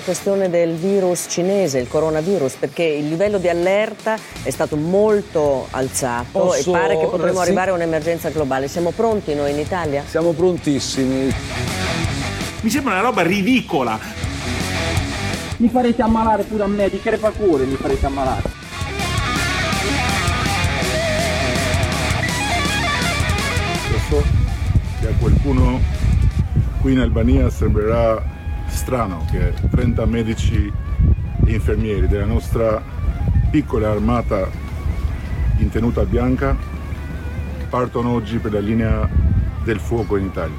la questione del virus cinese, il coronavirus, perché il livello di allerta è stato molto alzato Posso... e pare che potremo sì. arrivare a un'emergenza globale. Siamo pronti noi in Italia? Siamo prontissimi. Mi sembra una roba ridicola. Mi farete ammalare pure a me, di crepacuore mi farete ammalare. So che a qualcuno qui in Albania sembrerà strano che 30 medici e infermieri della nostra piccola armata in tenuta bianca partono oggi per la linea del fuoco in Italia.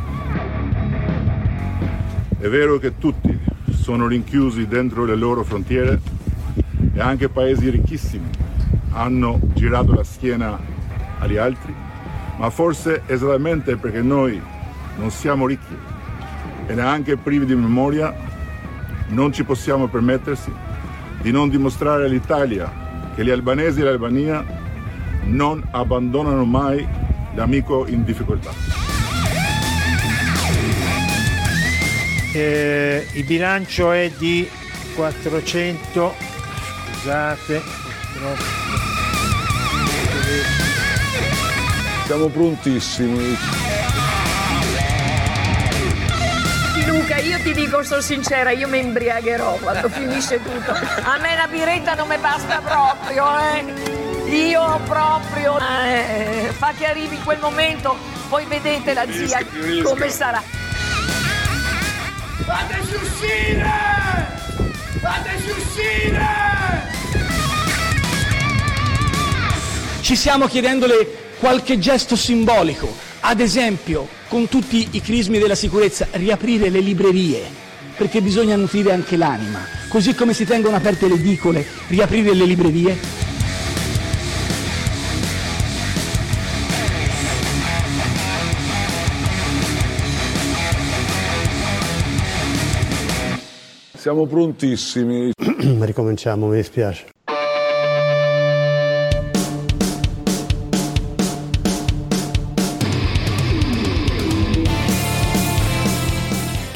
È vero che tutti sono rinchiusi dentro le loro frontiere e anche paesi ricchissimi hanno girato la schiena agli altri, ma forse esattamente perché noi non siamo ricchi e neanche privi di memoria, non ci possiamo permettersi di non dimostrare all'Italia che gli albanesi e l'Albania non abbandonano mai l'amico in difficoltà. eh, il bilancio è di 400 scusate siamo prontissimi Luca, io ti dico, sono sincera, io mi imbriagherò quando finisce tutto. A me la biretta non mi basta proprio, eh. Io proprio. Eh, fa che arrivi quel momento, poi vedete la zia come sarà. Fateci uscire! Fateci uscire! Ci stiamo chiedendole qualche gesto simbolico, ad esempio, con tutti i crismi della sicurezza, riaprire le librerie, perché bisogna nutrire anche l'anima, così come si tengono aperte le edicole, riaprire le librerie Siamo prontissimi. Ricominciamo, mi dispiace.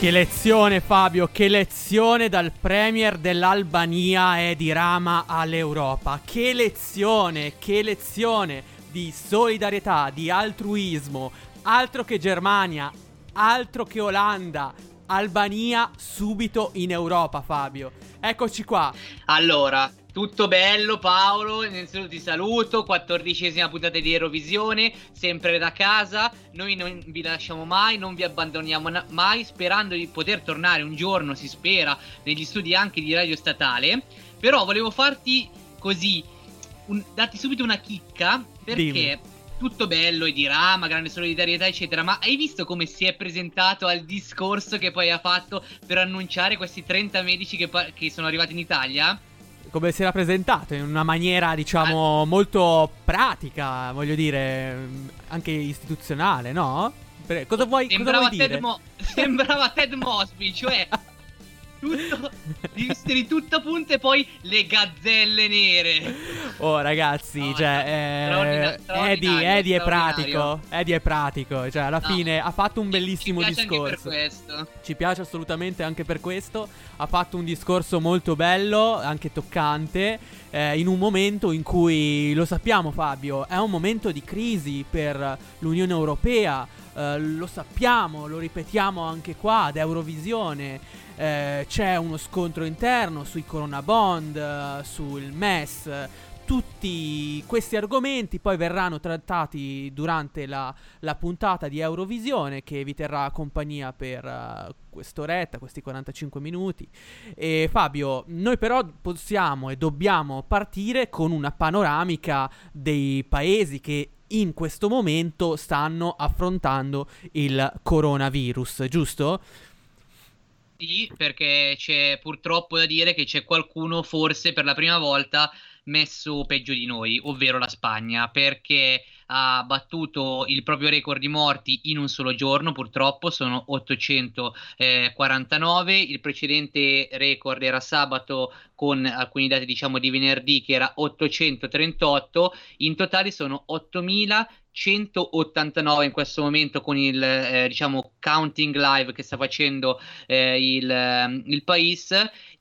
Che lezione Fabio, che lezione dal premier dell'Albania Edi Rama all'Europa. Che lezione, che lezione di solidarietà, di altruismo. Altro che Germania, altro che Olanda, Albania subito in Europa, Fabio. Eccoci qua. Allora, tutto bello Paolo, innanzitutto ti saluto, quattordicesima puntata di Eurovisione, sempre da casa, noi non vi lasciamo mai, non vi abbandoniamo na- mai, sperando di poter tornare un giorno, si spera, negli studi anche di Radio Statale, però volevo farti così, un, darti subito una chicca, perché... Dimmi tutto bello e di rama, grande solidarietà, eccetera. Ma hai visto come si è presentato al discorso che poi ha fatto per annunciare questi 30 medici che, che sono arrivati in Italia? Come si era presentato in una maniera, diciamo, ah. molto pratica, voglio dire, anche istituzionale, no? cosa vuoi, sembrava cosa vuoi Ted Mo- sembrava Ted Mosby, cioè tutto, di tutto punto e poi le gazzelle nere. Oh ragazzi, no, cioè, eh, Eddie, Eddie è pratico, Eddie è pratico, cioè alla no, fine ha fatto un bellissimo ci discorso. Ci piace assolutamente anche per questo, ha fatto un discorso molto bello, anche toccante, eh, in un momento in cui, lo sappiamo Fabio, è un momento di crisi per l'Unione Europea, eh, lo sappiamo, lo ripetiamo anche qua ad Eurovisione eh, c'è uno scontro interno sui Corona Bond, eh, sul MES. Tutti questi argomenti poi verranno trattati durante la, la puntata di Eurovisione che vi terrà compagnia per uh, quest'oretta, questi 45 minuti. E Fabio, noi però possiamo e dobbiamo partire con una panoramica dei paesi che in questo momento stanno affrontando il coronavirus, giusto? Sì, perché c'è purtroppo da dire che c'è qualcuno forse per la prima volta messo peggio di noi, ovvero la Spagna, perché ha battuto il proprio record di morti in un solo giorno, purtroppo sono 849, il precedente record era sabato con alcuni dati diciamo di venerdì che era 838, in totale sono 8000 189 in questo momento con il eh, diciamo counting live che sta facendo eh, il, ehm, il Pais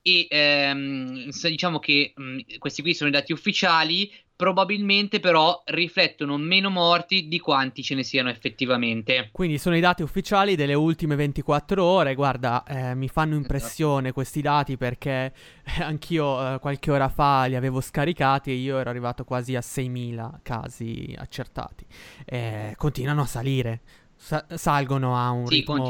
e ehm, diciamo che mh, questi qui sono i dati ufficiali probabilmente però riflettono meno morti di quanti ce ne siano effettivamente. Quindi sono i dati ufficiali delle ultime 24 ore, guarda, eh, mi fanno impressione esatto. questi dati perché eh, anch'io eh, qualche ora fa li avevo scaricati e io ero arrivato quasi a 6.000 casi accertati. continuano a salire, Sa- salgono a un sì, ritmo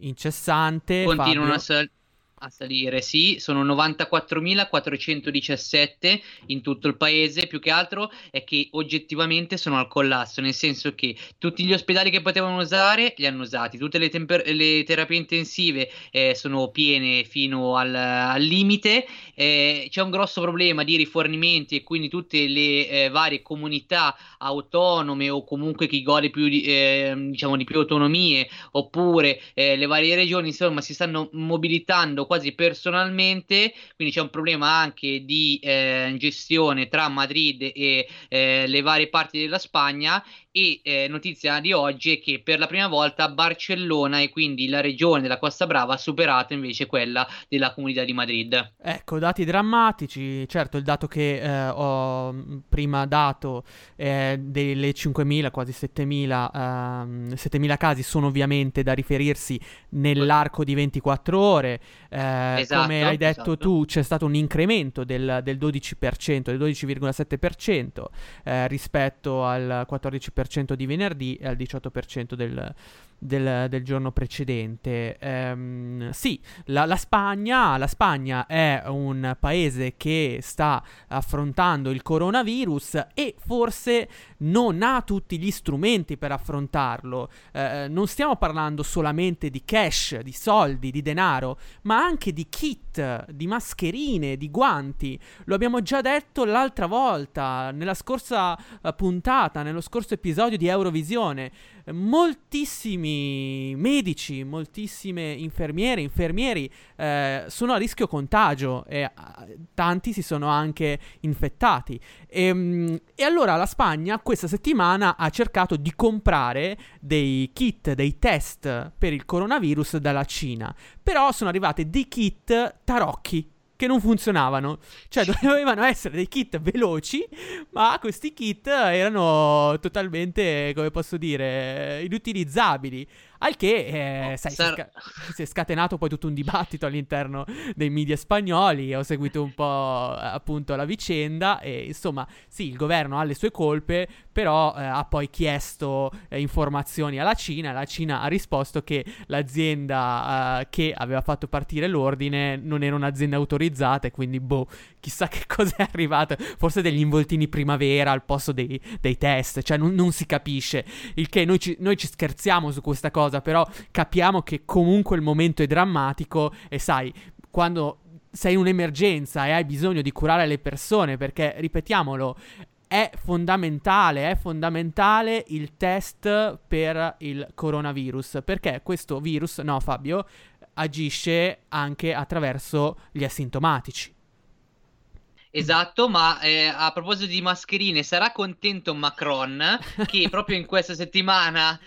incessante. Continuano Fabio. a salire a salire, sì, sono 94.417 in tutto il paese, più che altro è che oggettivamente sono al collasso, nel senso che tutti gli ospedali che potevano usare li hanno usati, tutte le, temper- le terapie intensive eh, sono piene fino al, al limite, eh, c'è un grosso problema di rifornimenti e quindi tutte le eh, varie comunità autonome o comunque chi gode più di, ehm, diciamo, di più autonomie oppure eh, le varie regioni insomma si stanno mobilitando quasi personalmente, quindi c'è un problema anche di eh, gestione tra Madrid e eh, le varie parti della Spagna e eh, notizia di oggi è che per la prima volta Barcellona e quindi la regione della Costa Brava ha superato invece quella della comunità di Madrid. Ecco, dati drammatici, certo il dato che eh, ho prima dato eh, delle 5.000, quasi 7.000, 7.000 casi sono ovviamente da riferirsi nell'arco di 24 ore, eh, esatto, come hai detto esatto. tu c'è stato un incremento del, del 12%, del 12,7% eh, rispetto al 14% 18% di venerdì e al 18% del, del, del giorno precedente. Ehm, sì, la, la, Spagna, la Spagna è un paese che sta affrontando il coronavirus e forse non ha tutti gli strumenti per affrontarlo. Eh, non stiamo parlando solamente di cash, di soldi, di denaro, ma anche di kit, di mascherine, di guanti. Lo abbiamo già detto l'altra volta, nella scorsa uh, puntata, nello scorso episodio di Eurovisione moltissimi medici, moltissime infermiere, infermieri eh, sono a rischio contagio e eh, tanti si sono anche infettati. E, ehm, e, allora la Spagna questa settimana ha cercato di comprare dei kit, dei test per il coronavirus dalla Cina, però sono arrivate dei kit tarocchi che non funzionavano. Cioè, dovevano essere dei kit veloci, ma questi kit erano totalmente, come posso dire, inutilizzabili. Al che, eh, oh, sai, si, è sca- si, è scatenato poi tutto un dibattito all'interno dei media spagnoli. Ho seguito un po' appunto la vicenda. E insomma, sì, il governo ha le sue colpe, però eh, ha poi chiesto eh, informazioni alla Cina. La Cina ha risposto che l'azienda eh, che aveva fatto partire l'ordine non era un'azienda autorizzata. E quindi, boh, chissà che cosa è arrivato. Forse degli involtini primavera al posto dei, dei test. Cioè, non, non, si capisce. Il che noi ci, noi ci scherziamo su questa cosa però capiamo che comunque il momento è drammatico e sai, quando sei in un'emergenza e hai bisogno di curare le persone, perché ripetiamolo, è fondamentale, è fondamentale il test per il coronavirus, perché questo virus, no Fabio, agisce anche attraverso gli asintomatici. Esatto, ma eh, a proposito di mascherine, sarà contento Macron che proprio in questa settimana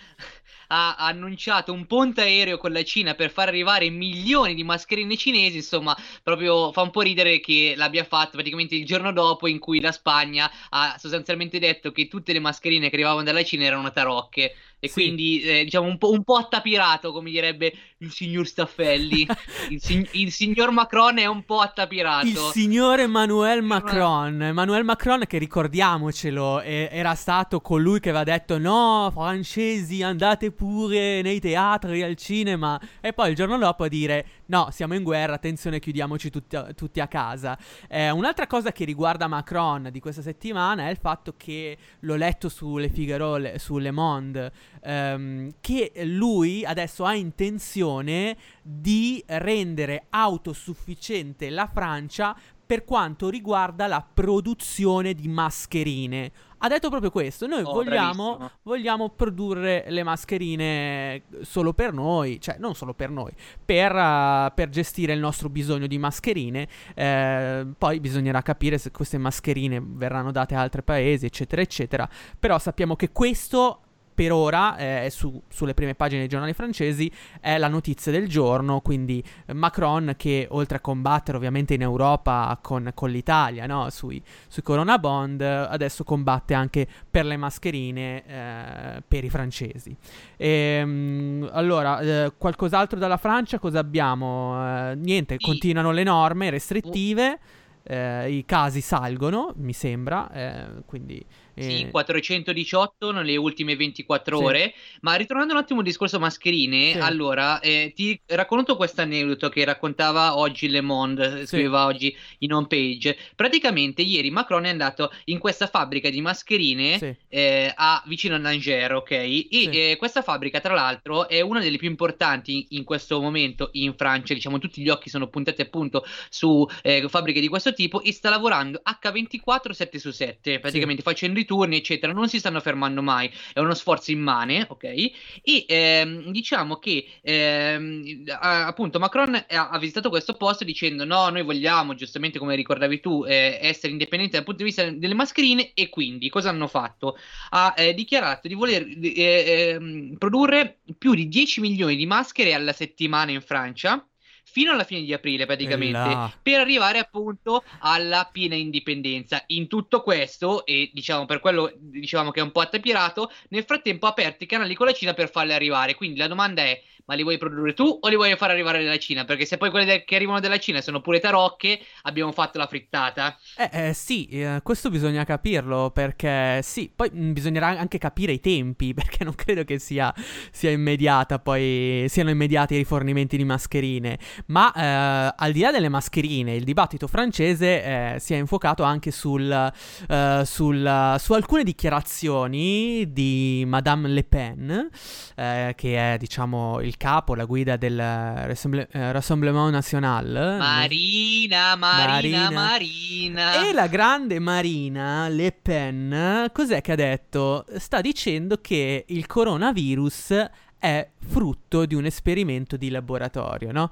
ha annunciato un ponte aereo con la Cina per far arrivare milioni di mascherine cinesi, insomma, proprio fa un po' ridere che l'abbia fatto praticamente il giorno dopo in cui la Spagna ha sostanzialmente detto che tutte le mascherine che arrivavano dalla Cina erano tarocche e sì. quindi eh, diciamo un po', un po', attapirato come direbbe il signor Staffelli. Il, sig- il, signor Macron è un po' attapirato. Il signor Emmanuel Macron. Emmanuel Macron che ricordiamocelo era stato colui che aveva detto no francesi andate pure nei teatri al cinema. E poi il giorno dopo a dire no siamo in guerra attenzione chiudiamoci tutti a, tutti a casa. Eh, un'altra cosa che riguarda Macron di questa settimana è il fatto che l'ho letto sulle Figaro su Le Monde ehm, che lui adesso ha intenzione di rendere autosufficiente la Francia per quanto riguarda la produzione di mascherine. Ha detto proprio questo, noi Oh, vogliamo, vogliamo produrre le mascherine solo per noi, cioè non solo per noi, per, eh, per gestire il nostro bisogno di mascherine. Eh, poi bisognerà capire se queste mascherine verranno date a altri paesi, eccetera, eccetera. Però sappiamo che questo per ora, eh, su- sulle prime pagine dei giornali francesi, è la notizia del giorno. Quindi eh, Macron, che oltre a combattere ovviamente in Europa con, con l'Italia no? sui, sui Corona Bond, adesso combatte anche per le mascherine eh, per i francesi. Ehm, allora, eh, qualcos'altro dalla Francia? Cosa abbiamo? Eh, niente, continuano le norme restrittive. eh, I casi salgono, mi sembra. eh, quindi. Sì, eh, 418 nelle ultime 24 Sì. ore. Ma ritornando un attimo al discorso mascherine, Sì. allora eh, ti racconto questo aneddoto che raccontava oggi Le Monde, scriveva oggi in home page. Praticamente ieri Macron è andato in questa fabbrica di mascherine eh, a, vicino a Nangerre, ok? E eh, questa fabbrica, tra l'altro, è una delle più importanti in questo momento in Francia. Diciamo, tutti gli occhi sono puntati appunto su eh, fabbriche di questo tipo e sta lavorando H24 7 su 7, praticamente facendo i turni, eccetera. Non si stanno fermando mai, è uno sforzo immane, ok? E ehm, diciamo che ehm, appunto Macron ha, ha visitato questo posto dicendo: No, noi vogliamo, giustamente come ricordavi tu, eh, essere indipendenti dal punto di vista delle mascherine. E quindi cosa hanno fatto? Ha eh, dichiarato di voler eh, ehm, produrre più di 10 milioni di maschere alla settimana in Francia. Fino alla fine di aprile, praticamente, là. per arrivare appunto alla piena indipendenza. In tutto questo, e diciamo per quello dicevamo che è un po' attapirato, nel frattempo ha aperto i canali con la Cina per farle arrivare. Quindi la domanda è: ma li vuoi produrre tu o li vuoi far arrivare dalla Cina? Perché se poi quelle de- che arrivano dalla Cina sono pure tarocche, abbiamo fatto la frittata. Eh, eh, sì, eh, questo bisogna capirlo perché sì, poi mh, bisognerà anche capire i tempi perché non credo che sia, sia immediata, poi siano immediati i rifornimenti di mascherine, ma eh, al di là delle mascherine il dibattito francese eh, si è infocato anche sul, eh, sul- su alcune dichiarazioni di Madame Le Pen, eh, che è diciamo il capo, la guida del Rassemble- eh, Rassemblement National. Marina, Marina, Marina. Marina. E la grande Marina Le Pen, cos'è che ha detto? Sta dicendo che il coronavirus è frutto di un esperimento di laboratorio, no?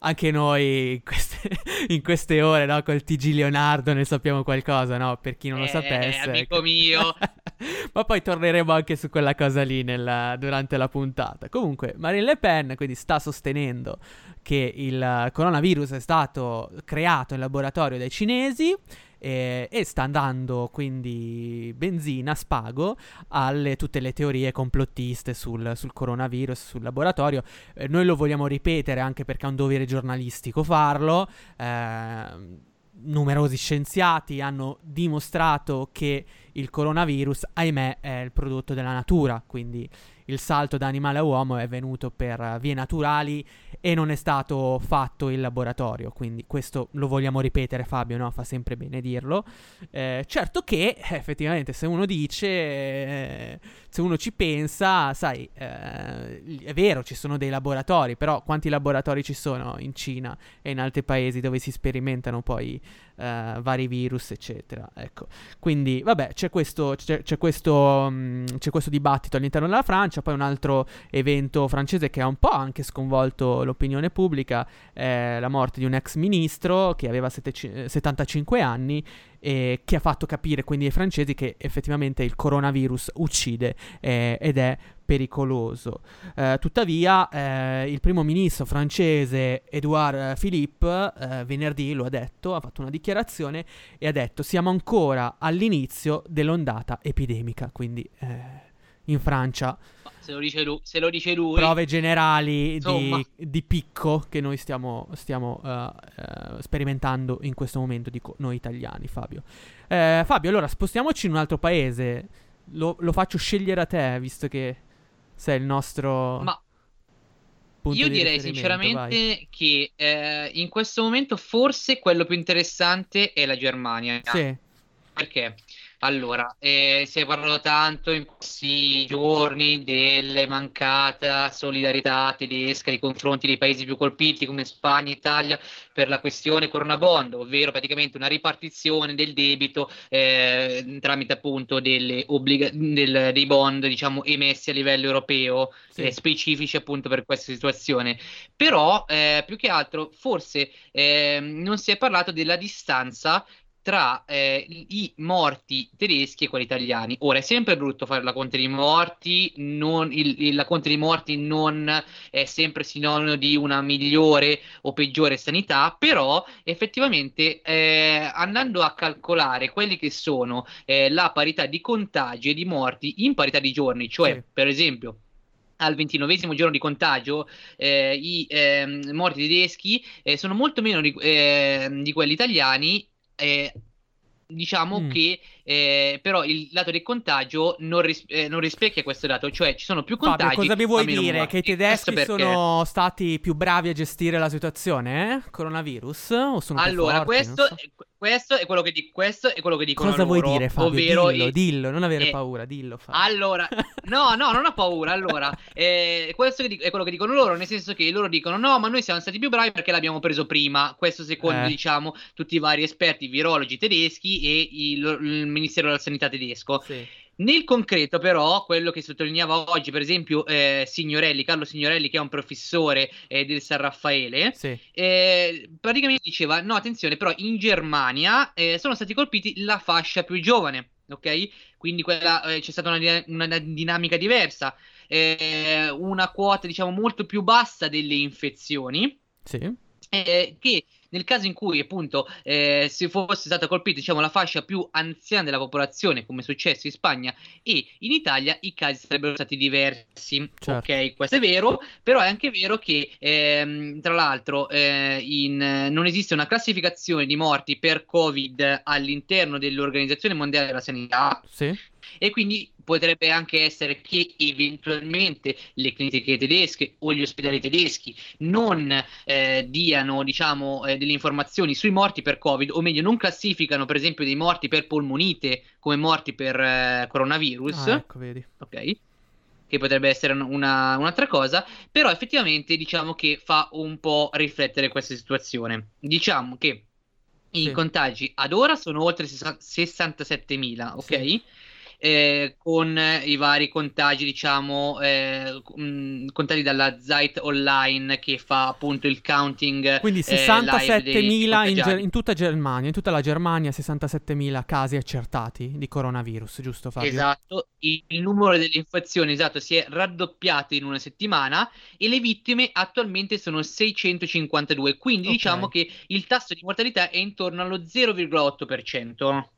Anche noi in queste, in queste ore, no? Col TG Leonardo ne sappiamo qualcosa, no? Per chi non lo Eh, sapesse. amico mio. Ma poi torneremo anche su quella cosa lì nella- durante la puntata. Comunque, Marine Le Pen quindi sta sostenendo che il coronavirus è stato creato in laboratorio dai cinesi eh, e sta dando quindi benzina, spago alle tutte le teorie complottiste sul, sul coronavirus, sul laboratorio. Eh, noi lo vogliamo ripetere anche perché è un dovere giornalistico farlo. Eh, numerosi scienziati hanno dimostrato che il coronavirus, ahimè, è il prodotto della natura, quindi il salto da animale a uomo è venuto per vie naturali e non è stato fatto in laboratorio, quindi questo lo vogliamo ripetere Fabio, no? Fa sempre bene dirlo. Eh, certo che eh, effettivamente se uno dice, eh, se uno ci pensa, sai, eh, è vero, ci sono dei laboratori, però quanti laboratori ci sono in Cina e in altri paesi dove si sperimentano poi eh, vari virus, eccetera. Ecco. Quindi, vabbè, c'è questo, c'è, c'è questo, mh, c'è questo dibattito all'interno della Francia. Poi un altro evento francese che ha un po' anche sconvolto l'opinione pubblica è la morte di un ex ministro che aveva sette- eh, 75 anni e che ha fatto capire quindi ai francesi che effettivamente il coronavirus uccide eh, ed è pericoloso. Eh, tuttavia, eh, il primo ministro francese Edouard Philippe eh, venerdì lo ha detto, ha fatto una dichiarazione e ha detto siamo ancora all'inizio dell'ondata epidemica, quindi eh, in Francia Se lo dice lui, se lo dice lui prove generali di, di picco che noi stiamo, stiamo eh, eh, sperimentando in questo momento, dico noi italiani, Fabio. Eh, Fabio, allora spostiamoci in un altro paese. Lo, lo faccio scegliere a te, visto che sei il nostro. Ma Io di direi riferimento, vai. sinceramente che eh, in questo momento forse quello più interessante è la Germania. Sì. Perché? Allora, eh, si è parlato tanto in questi giorni della mancata solidarietà tedesca nei confronti dei paesi più colpiti come Spagna e Italia per la questione Corona Bond, ovvero praticamente una ripartizione del debito eh, tramite appunto delle obbliga- del, dei bond diciamo emessi a livello europeo Sì. eh, specifici appunto per questa situazione. Però eh, più che altro forse ehm, non si è parlato della distanza tra eh, i morti tedeschi e quelli italiani. Ora è sempre brutto fare la conta dei morti, non, il- il- la conta dei morti non è sempre sinonimo di una migliore o peggiore sanità, però effettivamente eh, andando a calcolare quelli che sono eh, la parità di contagi e di morti in parità di giorni, cioè Sì. per esempio al ventinovesimo giorno di contagio eh, i ehm, morti tedeschi eh, sono molto meno di, ehm, di quelli italiani. Eh, diciamo Mm. che eh, però il lato del contagio non, ris- eh, non rispecchia questo dato, cioè ci sono più contagi. Fabio, cosa mi vuoi dire? Che i tedeschi perché- sono stati più bravi a gestire la situazione? Eh? Coronavirus? O sono più Allora, forti? questo, so. è- questo è quello che, di- questo è quello che dicono Cosa vuoi loro, dire, Fabio? ovvero dillo, i- dillo, non avere eh, paura, dillo. Fabio. Allora, no, no, non ho paura. Allora, eh, questo è quello che dicono loro, nel senso che loro dicono: no, ma noi siamo stati più bravi perché l'abbiamo preso prima. Questo secondo, Eh. diciamo, tutti i vari esperti virologi tedeschi e il, il Ministero della Sanità tedesco. Sì. Nel concreto, però, quello che sottolineava oggi, per esempio, eh, Signorelli, Carlo Signorelli, che è un professore eh, del San Raffaele, Sì. eh, praticamente diceva: no, attenzione, però in Germania eh, sono stati colpiti la fascia più giovane, ok? Quindi quella, eh, c'è stata una, una dinamica diversa, eh, una quota, diciamo, molto più bassa delle infezioni Sì. che nel caso in cui appunto eh, si fosse stata colpita diciamo la fascia più anziana della popolazione come è successo in Spagna e in Italia i casi sarebbero stati diversi Certo. ok questo è vero però è anche vero che ehm, tra l'altro eh, in- non esiste una classificazione di morti per covid all'interno dell'Organizzazione Mondiale della Sanità Sì. e quindi potrebbe anche essere che eventualmente le cliniche tedesche o gli ospedali tedeschi non eh, diano diciamo eh, delle informazioni sui morti per covid o meglio non classificano per esempio dei morti per polmonite come morti per eh, coronavirus Ah, ecco, vedi. ok che potrebbe essere un- una- un'altra cosa, però effettivamente diciamo che fa un po' riflettere questa situazione. Diciamo che i Sì. contagi ad ora sono oltre sessa- 67.000, ok? Sì. Eh, con eh, i vari contagi, diciamo, eh, mh, contati dalla Zeit Online che fa appunto il counting. Quindi eh, live 67.000 dei in. Ger- in tutta Germania, in tutta la Germania 67.000 casi accertati di coronavirus, giusto Fabio? Esatto, il numero delle infezioni esatto, si è raddoppiato in una settimana e le vittime attualmente sono 652, quindi Ok. diciamo che il tasso di mortalità è intorno allo 0,8%.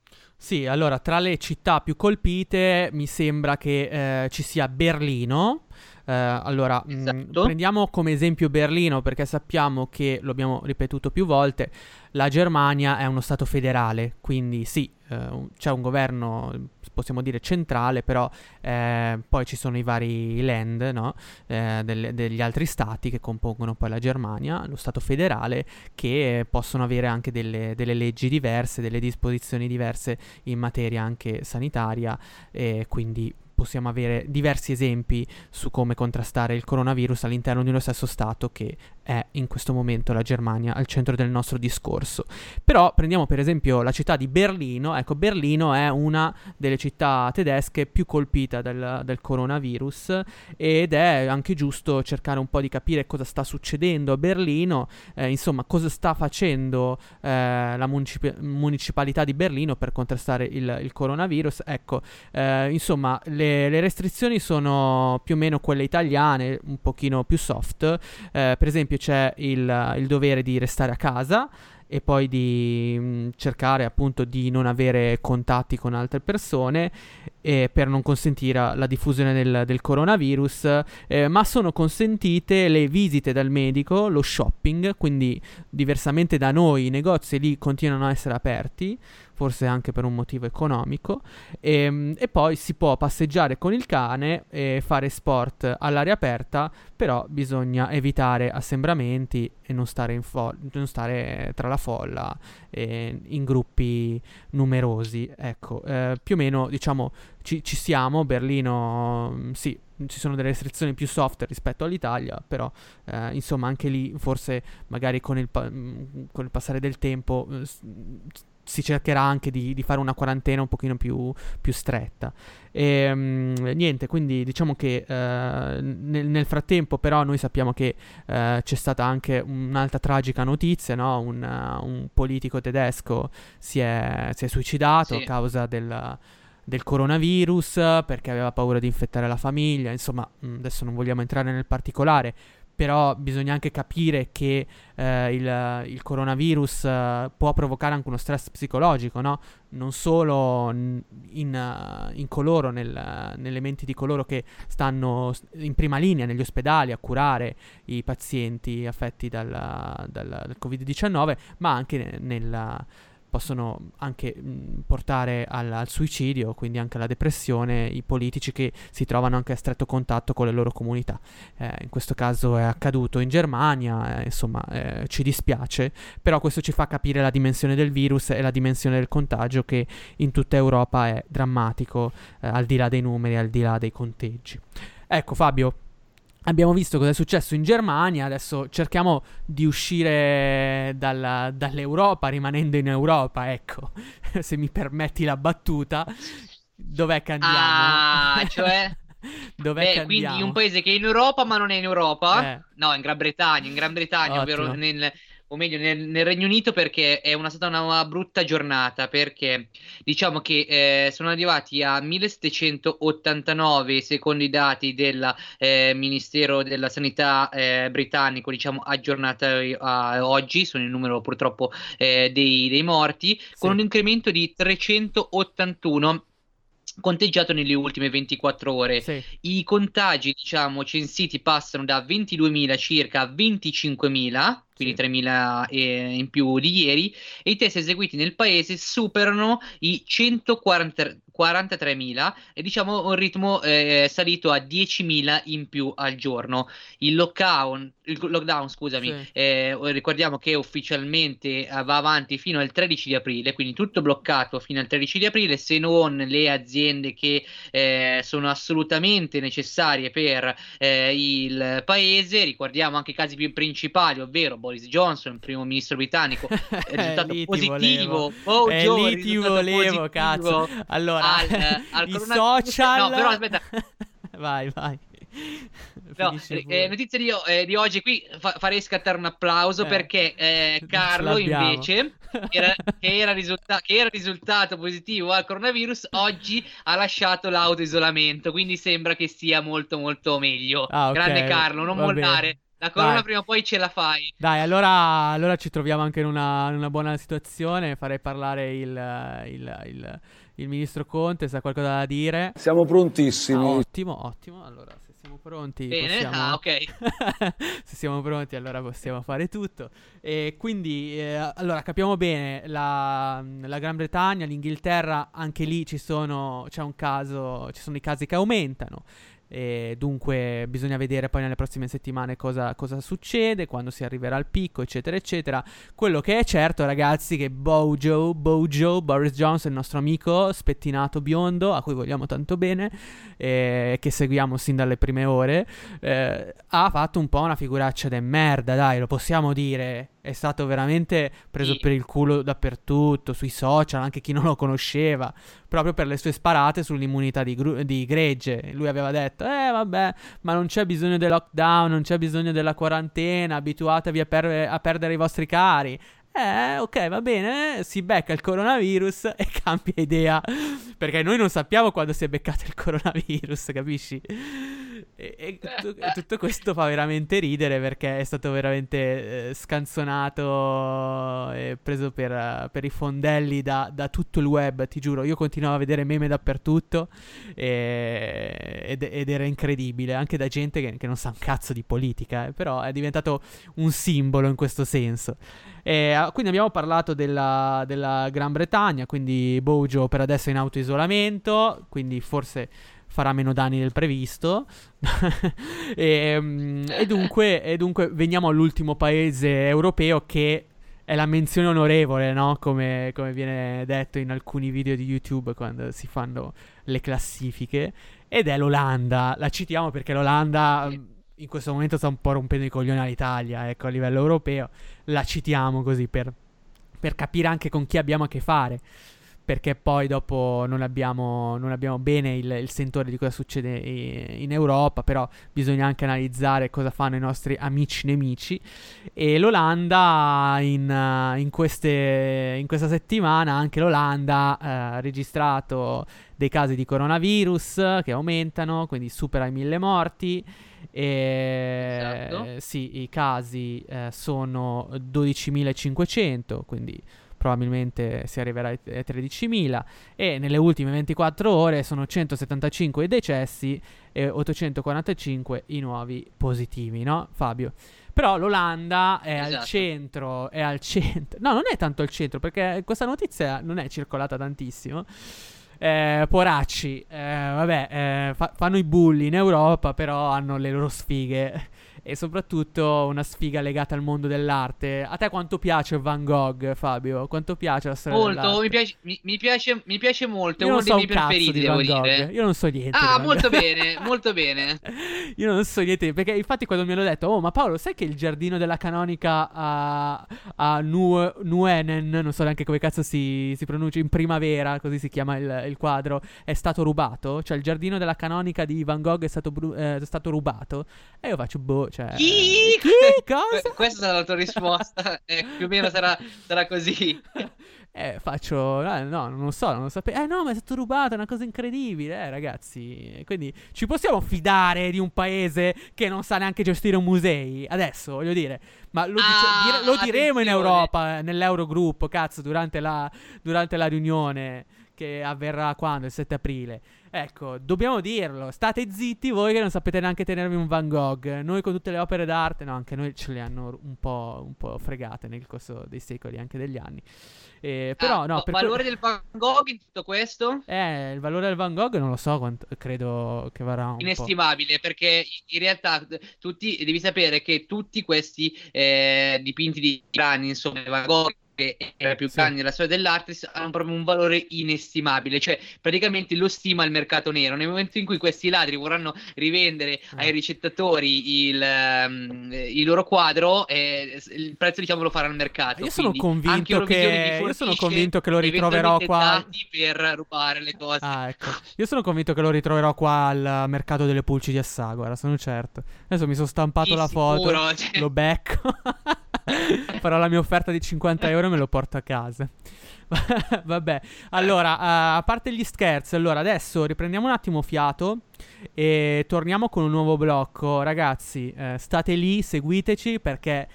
Sì, allora tra le città più colpite mi sembra che eh, ci sia Berlino. Eh, allora, mh, Esatto. prendiamo come esempio Berlino perché sappiamo che, lo abbiamo ripetuto più volte, la Germania è uno stato federale, quindi sì, eh, c'è un governo, possiamo dire centrale, però eh, poi ci sono i vari land no? Eh, delle- degli altri stati che compongono poi la Germania, lo stato federale, che possono avere anche delle, delle leggi diverse, delle disposizioni diverse in materia anche sanitaria e quindi possiamo avere diversi esempi su come contrastare il coronavirus all'interno di uno stesso Stato che è in questo momento la Germania al centro del nostro discorso. Però prendiamo per esempio la città di Berlino, ecco Berlino è una delle città tedesche più colpita dal, dal coronavirus ed è anche giusto cercare un po' di capire cosa sta succedendo a Berlino, eh, insomma cosa sta facendo eh, la municip- municipalità di Berlino per contrastare il, il coronavirus. Ecco, eh, insomma le, le restrizioni sono più o meno quelle italiane, un pochino più soft. Eh, per esempio c'è il, il dovere di restare a casa e poi di mh, cercare appunto di non avere contatti con altre persone eh, per non consentire la diffusione del, del coronavirus, eh, ma sono consentite le visite dal medico, lo shopping, quindi diversamente da noi i negozi lì continuano a essere aperti, forse anche per un motivo economico, e, e poi si può passeggiare con il cane e fare sport all'aria aperta, però bisogna evitare assembramenti e non stare, fo- non stare tra la folla in gruppi numerosi. Ecco, eh, più o meno diciamo ci, ci siamo, Berlino mm, sì, ci sono delle restrizioni più soft rispetto all'Italia, però eh, insomma anche lì forse magari con il, pa- mm, con il passare del tempo eh, si cercherà anche di, di, fare una quarantena un pochino più, più stretta. E, um, niente, quindi diciamo che uh, nel, nel, frattempo però noi sappiamo che uh, c'è stata anche un'altra tragica notizia, no? un, un, politico tedesco si è, si è suicidato sì. a causa del del coronavirus perché aveva paura di infettare la famiglia, insomma mm, adesso non vogliamo entrare nel particolare, però bisogna anche capire che eh, il, il, coronavirus eh, può provocare anche uno stress psicologico, no? non solo in, in coloro, nel, nelle menti di coloro che stanno in prima linea negli ospedali a curare i pazienti affetti dal, dal, dal Covid-19, ma anche nel possono anche mh, portare al, al, suicidio, quindi anche alla depressione, i politici che si trovano anche a stretto contatto con le loro comunità. Eh, in questo caso è accaduto in Germania, eh, insomma eh, ci dispiace, però questo ci fa capire la dimensione del virus e la dimensione del contagio che in tutta Europa è drammatico, eh, al di là dei numeri, al di là dei conteggi. Ecco Fabio, Abbiamo visto cosa è successo in Germania, adesso cerchiamo di uscire dalla, dall'Europa rimanendo in Europa, ecco, se mi permetti la battuta. Dov'è che andiamo? Ah, cioè... Dov'è Beh, quindi un paese che è in Europa ma non è in Europa? Eh. No, in Gran Bretagna, in Gran Bretagna, Ottimo. ovvero nel, o meglio nel, nel, Regno Unito perché è una, stata una, una, brutta giornata perché diciamo che eh, sono arrivati a 1789 secondo i dati del eh, Ministero della Sanità eh, britannico diciamo aggiornata a oggi sono il numero purtroppo eh, dei, dei, morti sì. con un incremento di 381 conteggiato nelle ultime 24 ore. Sì. I contagi, diciamo, censiti passano da 22.000 circa a 25.000 quindi sì. 3.000 eh, in più di ieri, e i test eseguiti nel paese superano i 143.000 e diciamo un ritmo eh, salito a 10.000 in più al giorno. Il lockdown, il lockdown scusami, sì. eh, ricordiamo che ufficialmente va avanti fino al 13 di aprile, quindi tutto bloccato fino al 13 di aprile, se non le aziende che eh, sono assolutamente necessarie per eh, il paese, ricordiamo anche i casi più principali, ovvero Boris Johnson, primo ministro britannico, risultato lì positivo. Oh, Gio, lì ti volevo, cazzo. Allora, al, al i social... No, però aspetta. vai, vai. No, eh, notizia di, eh, di, oggi. Qui fa- farei scattare un applauso Eh, perché eh, Carlo invece che era, che, era risulta- che era risultato positivo al coronavirus oggi ha lasciato l'autoisolamento quindi sembra che sia molto molto meglio. Ah, ok, grande Carlo non va bene. mollare. La corona Dai. prima o poi ce la fai. Dai, allora, allora ci troviamo anche in una, in una buona situazione. Farei parlare il, il, il, il ministro Conte, se ha qualcosa da dire. Siamo prontissimi. Ah, ottimo, ottimo. Allora, se siamo pronti, bene possiamo... ah ok se siamo pronti, allora possiamo fare tutto. E quindi, eh, allora, capiamo bene, la, la Gran Bretagna, l'Inghilterra, anche lì ci sono, c'è un caso, ci sono i casi che aumentano. E dunque bisogna vedere poi nelle prossime settimane cosa, cosa succede, quando si arriverà al picco, eccetera, eccetera. Quello che è certo, ragazzi, che Bojo, Bojo, Boris Johnson, il nostro amico spettinato biondo, a cui vogliamo tanto bene, eh, che seguiamo sin dalle prime ore, eh, ha fatto un po' una figuraccia de merda, dai, lo possiamo dire. È stato veramente preso Sì. per il culo dappertutto, sui social, anche chi non lo conosceva, proprio per le sue sparate sull'immunità di, gru- di gregge. Lui aveva detto, eh vabbè, ma non c'è bisogno del lockdown, non c'è bisogno della quarantena, abituatevi a, per- a perdere i vostri cari. Eh, ok, va bene, si becca il coronavirus e cambia idea. Perché noi non sappiamo quando si è beccato il coronavirus, capisci? E, e tutto, e tutto questo fa veramente ridere perché è stato veramente eh, scanzonato e preso per, per i fondelli da, da tutto il web, ti giuro. Io continuavo a vedere meme dappertutto e- ed, ed era incredibile, anche da gente che, che non sa un cazzo di politica, eh, però è diventato un simbolo in questo senso. E, ah, quindi abbiamo parlato della, della Gran Bretagna, quindi Bojo per adesso è in autoisolamento, quindi forse farà meno danni del previsto. e, mm, e dunque, e dunque veniamo all'ultimo paese europeo che è la menzione onorevole, no? Come, come, viene detto in alcuni video di YouTube quando si fanno le classifiche. Ed è l'Olanda. La citiamo perché l'Olanda in questo momento sta un po' rompendo i coglioni all'Italia, ecco, a livello europeo. La citiamo così per, per capire anche con chi abbiamo a che fare perché poi dopo non abbiamo, non abbiamo bene il, il, sentore di cosa succede in Europa, però bisogna anche analizzare cosa fanno i nostri amici nemici. E l'Olanda in, in, queste, in questa settimana, anche l'Olanda eh, ha registrato dei casi di coronavirus che aumentano, quindi supera i mille morti. E esatto. sì, i casi eh, sono 12.500, quindi probabilmente si arriverà ai 13.000 e nelle ultime 24 ore sono 175 i decessi e 845 i nuovi positivi, no Fabio? Però l'Olanda è esatto. al centro, è al centro. No, non è tanto al centro perché questa notizia non è circolata tantissimo. Eh, poracci, eh, vabbè, eh, fa- fanno i bulli in Europa, però hanno le loro sfighe e soprattutto una sfiga legata al mondo dell'arte. A te quanto piace Van Gogh, Fabio? Quanto piace la storia Molto, mi piace, mi, mi, piace, mi piace molto, è uno dei miei preferiti, devo dire. Io non so niente. Ah, molto bene, molto bene. Io non so niente, perché infatti quando mi hanno detto, oh ma Paolo, sai che il giardino della canonica a, a nu- Nuenen, non so neanche come cazzo si, si, pronuncia, in primavera, così si chiama il, il, quadro, è stato rubato? Cioè il giardino della canonica di Van Gogh è stato, bru- eh, è stato rubato? E io faccio, boh, cioè... Chi? Chi? Cosa? Questa sarà la tua risposta. eh, più o meno sarà, sarà così. Eh, faccio, eh, no, non lo so, non lo sapevo. Eh, no, ma è stato rubato, è una cosa incredibile, eh, ragazzi. Quindi ci possiamo fidare di un paese che non sa neanche gestire un musei? Adesso, voglio dire, ma lo, dice, ah, dire, lo diremo in Europa, eh, nell'Eurogruppo, cazzo, durante la, durante la riunione che avverrà quando? Il 7 aprile. Ecco, dobbiamo dirlo. State zitti voi che non sapete neanche tenervi un Van Gogh. Noi con tutte le opere d'arte, no, anche noi ce le hanno un po', un po fregate nel corso dei secoli, anche degli anni. Eh, però, ah, no, per valore que- del Van Gogh in tutto questo? Eh, il valore del Van Gogh non lo so, quanto, credo che varrà un Inestimabile, po'. perché in realtà tutti, devi sapere che tutti questi eh, dipinti di grani, insomma, Van Gogh che è più grande sì. nella storia dell'arte, hanno proprio un valore inestimabile. Cioè, praticamente lo stima il mercato nero. Nel momento in cui questi ladri vorranno rivendere eh. ai ricettatori il, um, il loro quadro, eh, il prezzo, diciamo, lo farà il mercato. Io sono, convinto che, io sono convinto che lo ritroverò qua. per rubare le cose. Ah, ecco. Io sono convinto che lo ritroverò qua al mercato delle pulci di Assago. Ora sono certo. Adesso mi sono stampato sì, la sicuro, foto, cioè... lo becco. Farò la mia offerta di 50 euro e me lo porto a casa. Vabbè, allora, uh, a parte gli scherzi, allora adesso riprendiamo un attimo fiato e torniamo con un nuovo blocco. Ragazzi, uh, state lì, seguiteci perché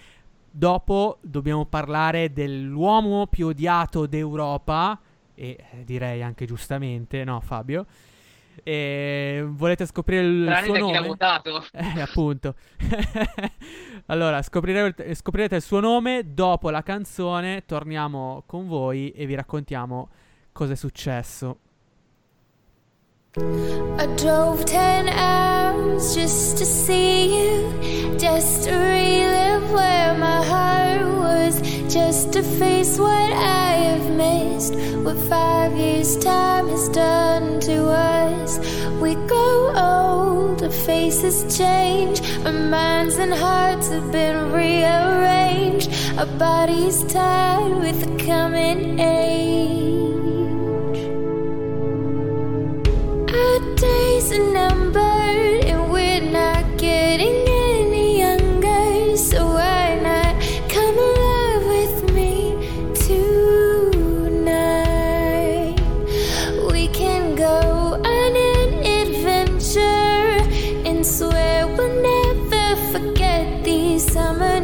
dopo dobbiamo parlare dell'uomo più odiato d'Europa e eh, direi anche giustamente, no Fabio? E volete scoprire il Tranne suo nome? Chi l'ha votato. Eh, appunto. allora, scoprirete, scoprirete il suo nome dopo la canzone. Torniamo con voi e vi raccontiamo cosa è successo. I drove 10 hours just to see you, just to relive where my heart was, just to face what I have missed, what five years' time has done to us. We grow old, our faces change, our minds and hearts have been rearranged, our bodies tied with the coming age. Our days are numbered and we're not getting summer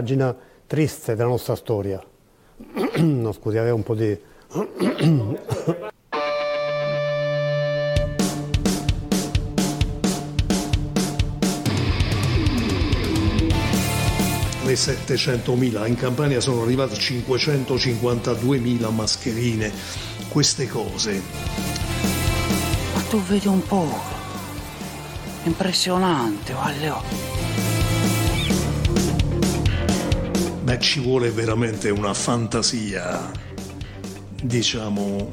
pagina triste della nostra storia. no, scusi, avevo un po' di... le 700.000, in Campania sono arrivate 552.000 mascherine, queste cose. Ma tu vedi un po', impressionante, Valleo. Ci vuole veramente una fantasia, diciamo,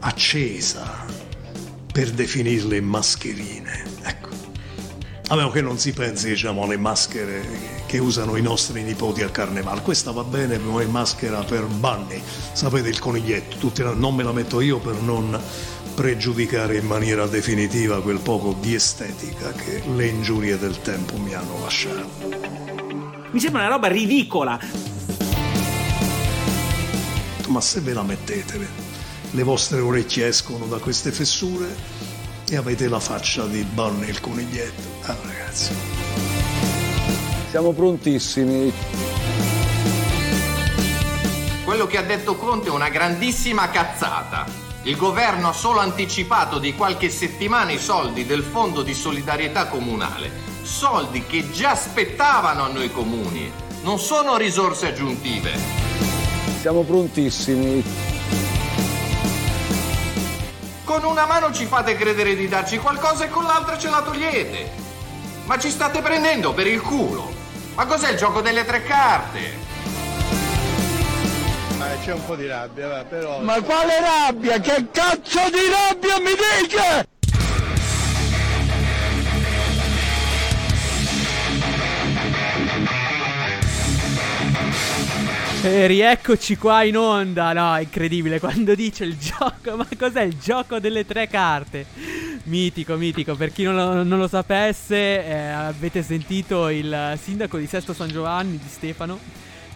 accesa per definirle mascherine. Ecco. A meno che non si pensi, diciamo, alle maschere che usano i nostri nipoti al carnevale. Questa va bene come maschera per Bunny, sapete il coniglietto, tutti, non me la metto io per non pregiudicare in maniera definitiva quel poco di estetica che le ingiurie del tempo mi hanno lasciato. Mi sembra una roba ridicola. Ma se ve la mettete, le vostre orecchie escono da queste fessure e avete la faccia di Bunny il coniglietto. Ah ragazzi. Siamo prontissimi. Quello che ha detto Conte è una grandissima cazzata. Il governo ha solo anticipato di qualche settimana i soldi del fondo di solidarietà comunale. Soldi che già spettavano a noi comuni. Non sono risorse aggiuntive. Siamo prontissimi. Con una mano ci fate credere di darci qualcosa e con l'altra ce la togliete. Ma ci state prendendo per il culo. Ma cos'è il gioco delle tre carte? dai, c'è un po' di rabbia, va, però... Ma quale rabbia? Che cazzo di rabbia mi dice? E rieccoci qua in onda. No, incredibile quando dice il gioco. Ma cos'è il gioco delle tre carte? Mitico, mitico. Per chi non lo, non lo sapesse, eh, avete sentito il sindaco di Sesto San Giovanni, di Stefano,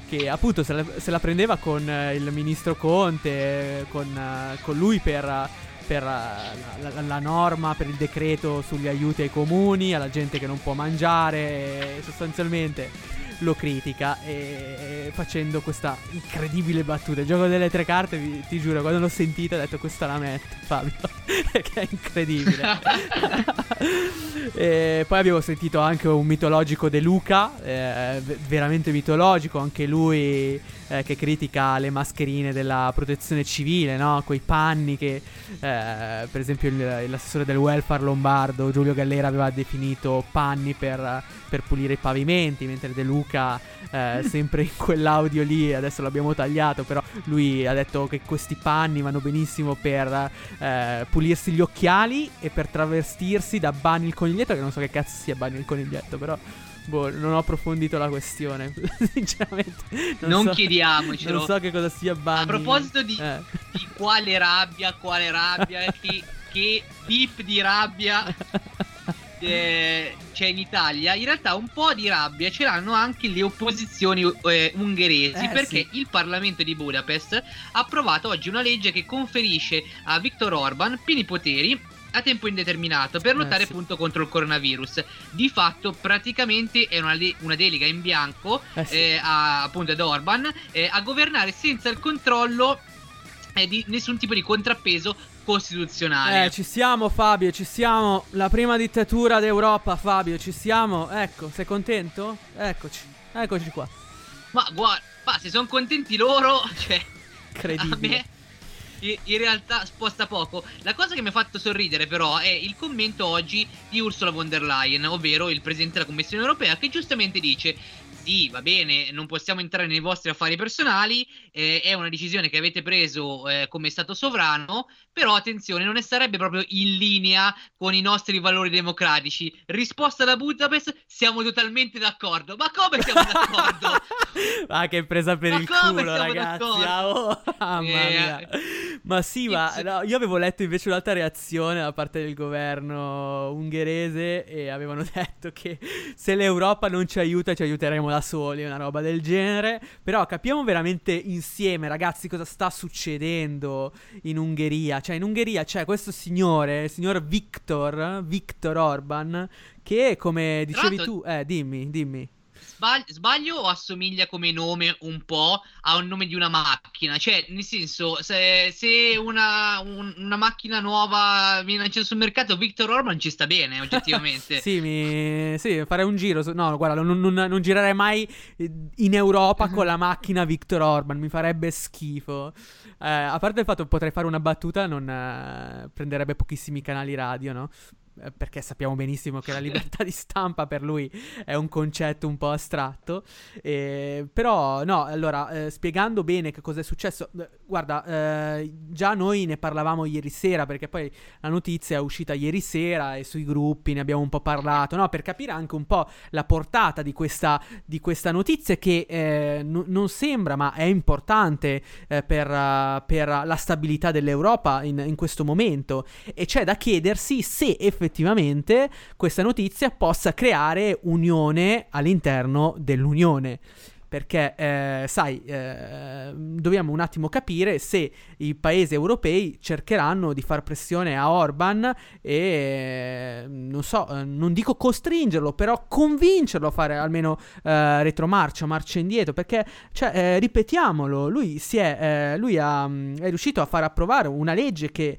che appunto se la, se la prendeva con eh, il ministro Conte, eh, con, eh, con lui per, per eh, la, la- la norma, per il decreto sugli aiuti ai comuni, alla gente che non può mangiare, e sostanzialmente lo critica e, e facendo questa incredibile battuta. Il gioco delle tre carte, vi- ti giuro, quando l'ho sentita ho detto questa la metto, Fabio, che è incredibile. E poi abbiamo sentito anche un mitologico De Luca, eh, veramente mitologico, anche lui eh, che critica le mascherine della protezione civile, no? quei panni che eh, per esempio il- l'assessore del welfare lombardo Giulio Gallera aveva definito panni per, per pulire i pavimenti, mentre De Luca eh, sempre in quell'audio lì, adesso l'abbiamo tagliato, però lui ha detto che questi panni vanno benissimo per eh, pulirsi gli occhiali e per travestirsi da Bunny il coniglietto, che non so che cazzo sia Bunny il coniglietto, però... Boh, non ho approfondito la questione. Sinceramente, Non so- chiediamocelo. Non so che cosa sia Bunny. A proposito di, Eh. di quale rabbia, quale rabbia, che, che dip di rabbia eh, c'è in Italia, in realtà un po' di rabbia ce l'hanno anche le opposizioni eh, ungheresi Eh, perché sì. il Parlamento di Budapest ha approvato oggi una legge che conferisce a Viktor Orban pieni poteri a tempo indeterminato per Eh, lottare sì. appunto contro il coronavirus. Di fatto praticamente è una, le- una delega in bianco Eh, sì. eh, a, appunto ad Orban eh, a governare senza il controllo eh, di nessun tipo di contrappeso costituzionale. Eh, ci siamo Fabio, ci siamo. La prima dittatura d'Europa, Fabio, ci siamo. Ecco, sei contento? Eccoci, eccoci qua. Ma guarda, ma se sono contenti loro, cioè, a Incredibile. me i- in realtà sposta poco. La cosa che mi ha fatto sorridere però è il commento oggi di Ursula von der Leyen, ovvero il presidente della Commissione europea, che giustamente dice sì, va bene, non possiamo entrare nei vostri affari personali, eh, è una decisione che avete preso eh, come Stato sovrano, però attenzione, non sarebbe proprio in linea con i nostri valori democratici. Risposta da Budapest, siamo totalmente d'accordo. Ma come siamo d'accordo? Ah, che presa per Ma il culo, ragazzi. Ah, oh, Eh. Ma sì, ma no, io avevo letto invece un'altra reazione da parte del governo ungherese e avevano detto che se l'Europa non ci aiuta ci aiuteremo da soli, una roba del genere. Però capiamo veramente insieme, ragazzi, cosa sta succedendo in Ungheria. Cioè, in Ungheria c'è questo signore, il signor Viktor, Viktor Orban, che come dicevi tu, eh, dimmi, dimmi. Sbag- sbaglio o assomiglia come nome un po' a un nome di una macchina? Cioè, nel senso, se, se una, un- una macchina nuova viene lanciata sul mercato, Victor Orban ci sta bene, oggettivamente. Sì, mi... sì, farei un giro. su- No, guarda, non, non- non girerei mai eh, in Europa con la macchina Viktor Orban. Mi farebbe schifo. Eh, a parte il fatto che potrei fare una battuta, non eh, prenderebbe pochissimi canali radio, no? Eh, Perché sappiamo benissimo che la libertà di stampa per lui è un concetto un po' astratto. Eh, però, no, allora, eh, spiegando bene che cosa è successo, eh, guarda, eh, già noi ne parlavamo ieri sera, perché poi la notizia è uscita ieri sera e sui gruppi ne abbiamo un po' parlato, no? Per capire anche un po' la portata di questa, di questa notizia che eh, n- non sembra, ma è importante per, eh, per la stabilità dell'Europa in, in questo momento. E c'è da chiedersi se effettivamente questa notizia possa creare unione all'interno dell'Unione. Perché, eh, sai, eh, dobbiamo un attimo capire se i paesi europei cercheranno di far pressione a Orban e, eh, non so, eh, non dico costringerlo, però convincerlo a fare almeno eh, retromarcia, marcia indietro. Perché, cioè, eh, ripetiamolo, lui, è, eh, lui ha, mh, è riuscito a far approvare una legge che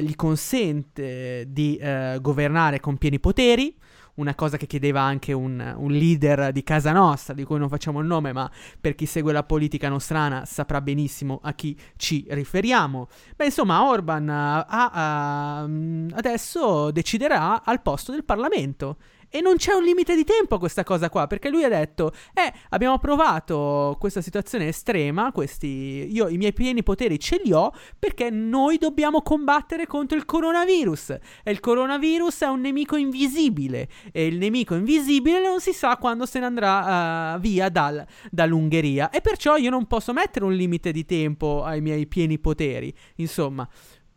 gli consente di governare con pieni poteri una cosa che chiedeva anche un, un leader di casa nostra, di cui non facciamo il nome, ma per chi segue la politica nostrana saprà benissimo a chi ci riferiamo. Beh, insomma, Orban eh, ha, ha, mm, adesso deciderà al posto del Parlamento. E non c'è un limite di tempo a questa cosa qua, perché lui ha detto, eh, abbiamo provato questa situazione estrema, questi, io i miei pieni poteri ce li ho, perché noi dobbiamo combattere contro il coronavirus. E il coronavirus è un nemico invisibile, e il nemico invisibile non si sa quando se ne andrà eh, via dal- dall'Ungheria. E perciò io non posso mettere un limite di tempo ai miei pieni poteri. Insomma,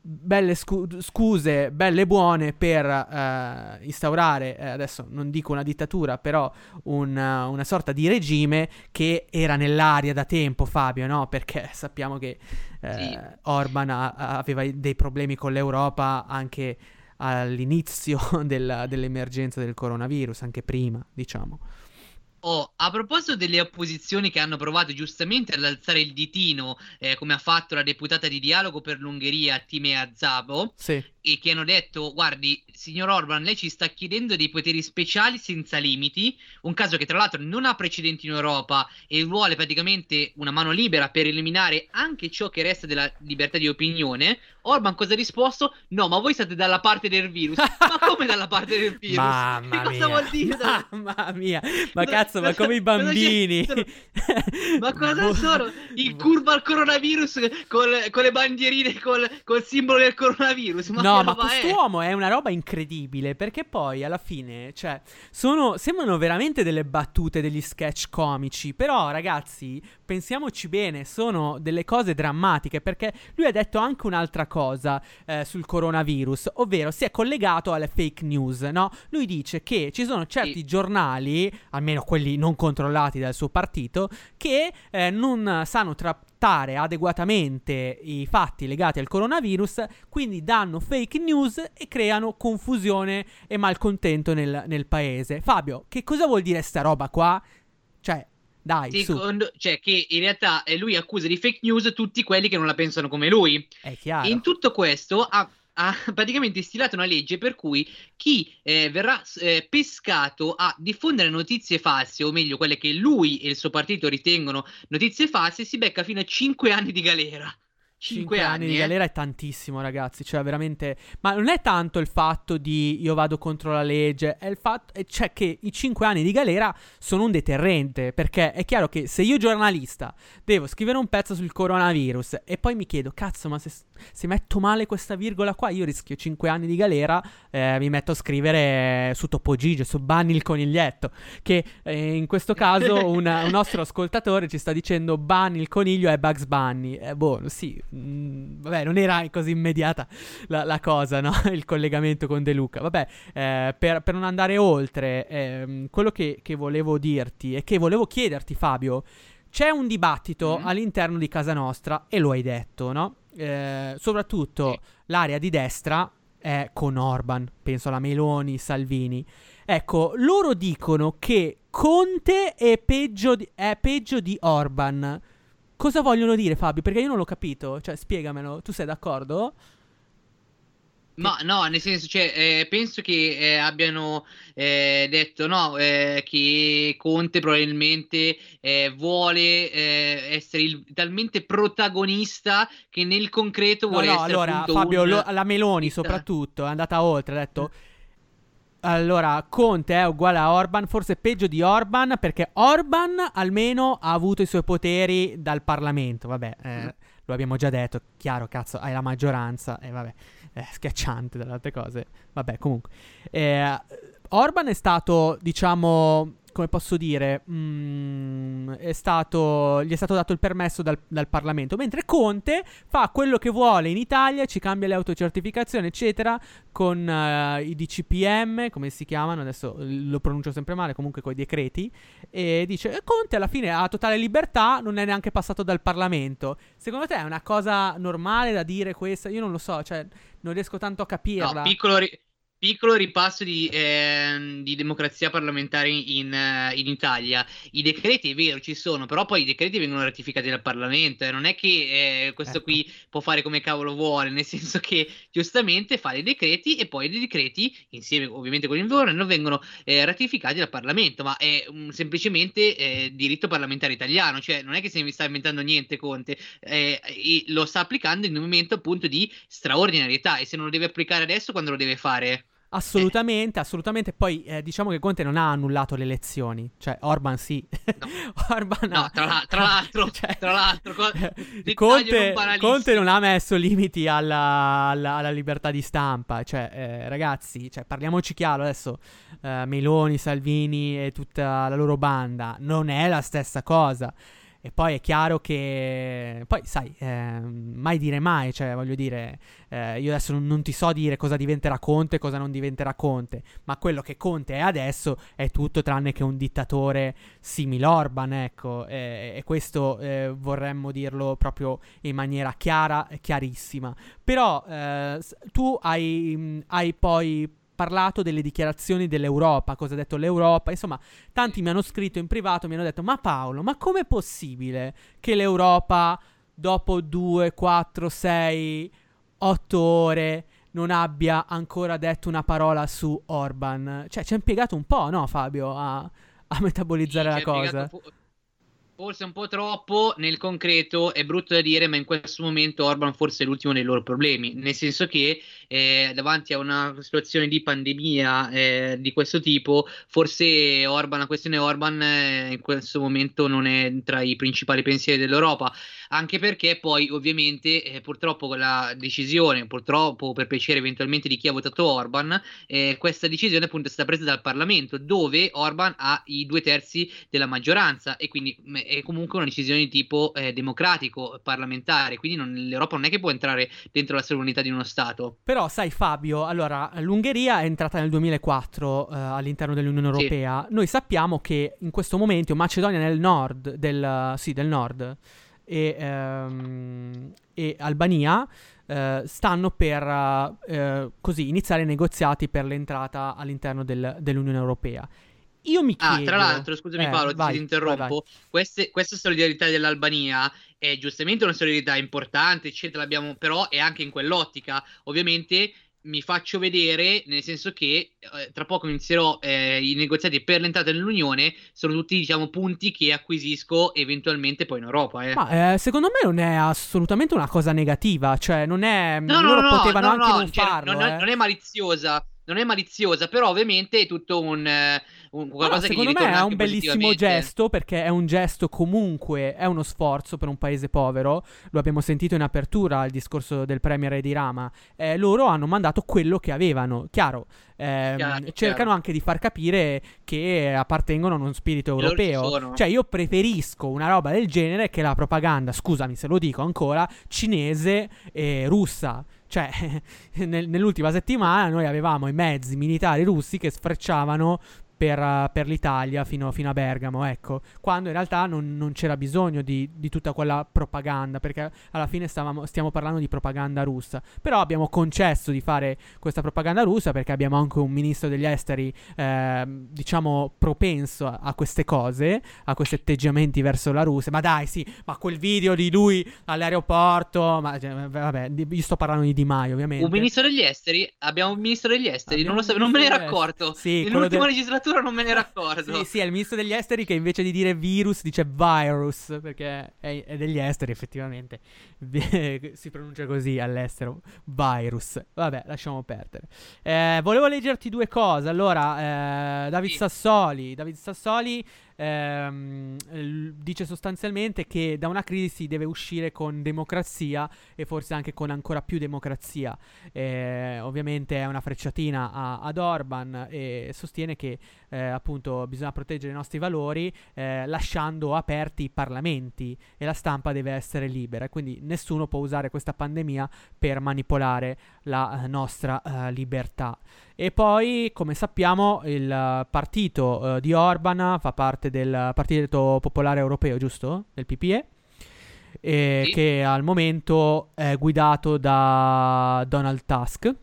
belle scu- scuse, belle buone per eh, instaurare, eh, adesso non dico una dittatura, però un, uh, una sorta di regime che era nell'aria da tempo, Fabio, no? Perché sappiamo che eh, Sì. Orban ha- aveva dei problemi con l'Europa anche all'inizio della- dell'emergenza del coronavirus, anche prima, diciamo. Oh, a proposito delle opposizioni che hanno provato giustamente ad alzare il ditino, eh, come ha fatto la deputata di dialogo per l'Ungheria Timea Zabo, Sì. E che hanno detto: Guardi, signor Orban, lei ci sta chiedendo dei poteri speciali senza limiti. Un caso che, tra l'altro, non ha precedenti in Europa e vuole praticamente una mano libera per eliminare anche ciò che resta della libertà di opinione. Orban cosa ha risposto? No, ma voi state dalla parte del virus. ma come dalla parte del virus? Mamma che cosa mia. vuol dire? Mamma mia, ma cazzo, ma come i bambini. Ma cosa sono? Il curva al coronavirus col- con le bandierine col, col simbolo del coronavirus? Ma no, che ma roba è? quest'uomo è una roba incredibile perché poi alla fine, cioè, sono, sembrano veramente delle battute, degli sketch comici. Però, ragazzi, pensiamoci bene, sono delle cose drammatiche perché lui ha detto anche un'altra cosa eh, sul coronavirus, ovvero si è collegato alle fake news, no? Lui dice che ci sono certi giornali, almeno quelli non controllati dal suo partito, che eh, non sanno trattare adeguatamente i fatti legati al coronavirus, quindi danno fake news e creano confusione e malcontento nel, nel paese. Fabio, che cosa vuol dire sta roba qua? Cioè, dai. Secondo, cioè che in realtà eh, lui accusa di fake news tutti quelli che non la pensano come lui. È chiaro. E in tutto questo ha, ha praticamente stilato una legge per cui chi eh, verrà eh, pescato a diffondere notizie false, o meglio quelle che lui e il suo partito ritengono notizie false, si becca fino a 5 anni di galera. 5 5 anni, di eh. galera è tantissimo, ragazzi. Cioè, veramente. Ma non è tanto il fatto di io vado contro la legge, è il fatto. Cioè, che i 5 anni di galera sono un deterrente. Perché è chiaro che se io, giornalista, devo scrivere un pezzo sul coronavirus e poi mi chiedo, cazzo, ma se, se metto male questa virgola qua, io rischio 5 anni di galera. eh, mi metto a scrivere su Topo Gigio, su Banni il coniglietto. Che eh, in questo caso un, un nostro ascoltatore ci sta dicendo Bunny il coniglio è Bugs Bunny. Eh, boh, sì, mm, vabbè, non era così immediata la, la cosa, no? Il collegamento con De Luca. Vabbè, eh, per, per non andare oltre, ehm, quello che, che volevo dirti e che volevo chiederti, Fabio, c'è un dibattito all'interno di casa nostra, e lo hai detto, no? Eh, soprattutto l'area di destra è con Orban, penso alla Meloni, Salvini. Ecco, loro dicono che Conte è peggio di, è peggio di Orban. Cosa vogliono dire, Fabio? Perché io non l'ho capito. Cioè, spiegamelo. Tu sei d'accordo? Ma no, nel senso, cioè, eh, penso che eh, abbiano eh, detto no, eh, che Conte probabilmente eh, vuole eh, essere il- talmente protagonista che nel concreto No, vuole no, essere allora, Fabio, un- lo- la Meloni soprattutto è andata oltre, ha detto... Allora, Conte è uguale a Orban, forse peggio di Orban, perché Orban almeno ha avuto i suoi poteri dal Parlamento. Vabbè, eh, lo abbiamo già detto, chiaro, cazzo, hai la maggioranza, e vabbè, è schiacciante dalle altre cose. Vabbè, comunque. Eh, Orban è stato, diciamo, come posso dire, mm, è stato, gli è stato dato il permesso dal, dal Parlamento, mentre Conte fa quello che vuole in Italia, ci cambia le autocertificazioni, eccetera, con eh, i DCPM, come si chiamano, adesso lo pronuncio sempre male, comunque con i decreti, e dice, "Eh, Conte alla fine ha totale libertà, non è neanche passato dal Parlamento. Secondo te è una cosa normale da dire questa? Io non lo so, cioè, non riesco tanto a capirla. No, piccolo, ri- piccolo ripasso di, ehm, di democrazia parlamentare in, eh, in Italia. I decreti è vero, ci sono, però poi i decreti vengono ratificati dal Parlamento. eh, Non è che eh, questo Ecco. qui può fare come cavolo vuole, nel senso che giustamente fa dei decreti e poi dei decreti, insieme ovviamente con il governo, vengono eh, ratificati dal Parlamento. Ma è un- semplicemente eh, diritto parlamentare italiano, cioè non è che se ne sta inventando niente Conte, eh, lo sta applicando in un momento appunto di straordinarietà. E se non lo deve applicare adesso, quando lo deve fare? Assolutamente, assolutamente. Poi eh, diciamo che Conte non ha annullato le elezioni, cioè Orban sì. Orban No, ha- tra, la- tra l'altro, tra l'altro, co- Cioè, Conte, non. Conte non ha messo limiti alla, alla- alla libertà di stampa. Cioè, eh, ragazzi, cioè, parliamoci chiaro adesso. eh, Meloni, Salvini e tutta la loro banda non è la stessa cosa. E poi è chiaro che. Poi, sai, ehm, mai dire mai. Cioè, voglio dire, eh, io adesso non, non ti so dire cosa diventerà Conte e cosa non diventerà Conte. Ma quello che Conte è adesso è tutto tranne che un dittatore simile Orban, ecco. E, e questo eh, vorremmo dirlo proprio in maniera chiara e chiarissima. Però eh, tu hai, hai poi parlato delle dichiarazioni dell'Europa, cosa ha detto l'Europa, insomma, tanti mi hanno scritto in privato, mi hanno detto, ma Paolo, ma com'è possibile che l'Europa dopo 2, 4, 6, 8 ore non abbia ancora detto una parola su Orban? Cioè, ci ha impiegato un po', no Fabio, a, a metabolizzare Ci la cosa? fo- Forse un po' troppo nel concreto, è brutto da dire, ma in questo momento Orban forse è l'ultimo dei loro problemi, nel senso che eh, davanti a una situazione di pandemia eh, di questo tipo, forse Orban, la questione Orban eh, in questo momento non è tra i principali pensieri dell'Europa, anche perché poi ovviamente eh, purtroppo la decisione, purtroppo per piacere eventualmente di chi ha votato Orban, eh, questa decisione appunto è stata presa dal Parlamento, dove Orban ha i due terzi della maggioranza e quindi mh, è comunque una decisione di tipo eh, democratico, parlamentare, quindi non- l'Europa non è che può entrare dentro la sovranità di uno Stato. Però sai Fabio, allora l'Ungheria è entrata nel 2004 eh, all'interno dell'Unione Sì. Europea. Noi sappiamo che in questo momento Macedonia nel nord del, sì, del nord e, ehm, e Albania eh, stanno per eh, così iniziare i negoziati per l'entrata all'interno del- dell'Unione Europea. Io mi chiedo Ah, tra l'altro, scusami Eh, Paolo, ti- vai, ti interrompo. vai, vai. Queste- questa solidarietà dell'Albania è giustamente una solidarietà importante, eccetera, l'abbiamo, però è anche in quell'ottica. Ovviamente mi faccio vedere, nel senso che eh, tra poco inizierò eh, i negoziati per l'entrata nell'Unione, sono tutti, diciamo, punti che acquisisco eventualmente poi in Europa. Eh. Ma eh, secondo me non è assolutamente una cosa negativa, cioè non è... No, loro no, potevano no, anche no, non cioè, farlo. non, eh. non è maliziosa, non è maliziosa, però ovviamente è tutto un, eh, un- No, qualcosa che secondo me è un bellissimo gesto perché è un gesto comunque, è uno sforzo per un paese povero. Lo abbiamo sentito in apertura al discorso del Premier di Rama. Eh, loro hanno mandato quello che avevano. Chiaro, ehm, Chiaro, cercano chiaro. anche di far capire che appartengono a uno spirito europeo. Cioè, io preferisco una roba del genere che la propaganda, scusami se lo dico ancora, cinese e russa. Cioè, nel- nell'ultima settimana noi avevamo i mezzi militari russi che sfrecciavano per, eh, per l'Italia fino, fino a Bergamo, ecco, quando in realtà non, non c'era bisogno di, di tutta quella propaganda, perché alla fine stavamo- stiamo parlando di propaganda russa. Però abbiamo concesso di fare questa propaganda russa perché abbiamo anche un ministro degli esteri, ehm, diciamo, propenso a, a queste cose, a questi atteggiamenti verso la Russia. Ma dai, sì, ma quel video di lui all'aeroporto, ma cioè, vabbè, io sto parlando di Di Maio, ovviamente. Un ministro degli esteri? Abbiamo un ministro degli esteri? Non, lo sapevo, non me ne ero accorto. Sì, Nell'ultima del- legislatura non me ne ero accorto. Sì, sì, è il ministro degli esteri che invece di dire virus dice virus, perché è, è degli esteri effettivamente. si pronuncia così all'estero, virus. Vabbè, lasciamo perdere. Eh, volevo leggerti due cose. Allora, eh, David Sassoli, David Sassoli ehm, dice sostanzialmente che da una crisi si deve uscire con democrazia e forse anche con ancora più democrazia. Eh, ovviamente è una frecciatina a- ad Orban e sostiene che eh, appunto bisogna proteggere i nostri valori eh, lasciando aperti i parlamenti e la stampa deve essere libera quindi nessuno può usare questa pandemia per manipolare la eh, nostra eh, libertà. E poi, come sappiamo, il partito eh, di Orban fa parte del Partito Popolare Europeo, giusto? Del PPE. e che al momento è guidato da Donald Tusk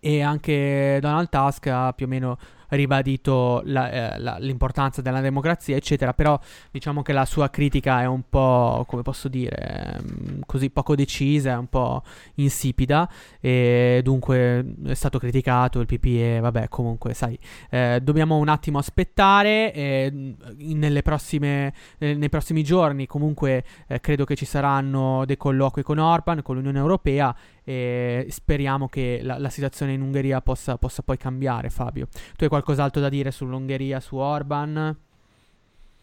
e anche Donald Tusk ha più o meno ribadito la- eh, la- l'importanza della democrazia, eccetera, però diciamo che la sua critica è un po', come posso dire, ehm, così poco decisa, è un po' insipida e dunque è stato criticato il PPE, vabbè, comunque, sai, eh, dobbiamo un attimo aspettare e in- nelle prossime, eh, nei prossimi giorni comunque eh, credo che ci saranno dei colloqui con Orban, con l'Unione Europea e speriamo che la, la situazione in Ungheria possa, possa poi cambiare, Fabio. Tu hai qualcos'altro da dire sull'Ungheria, su Orban?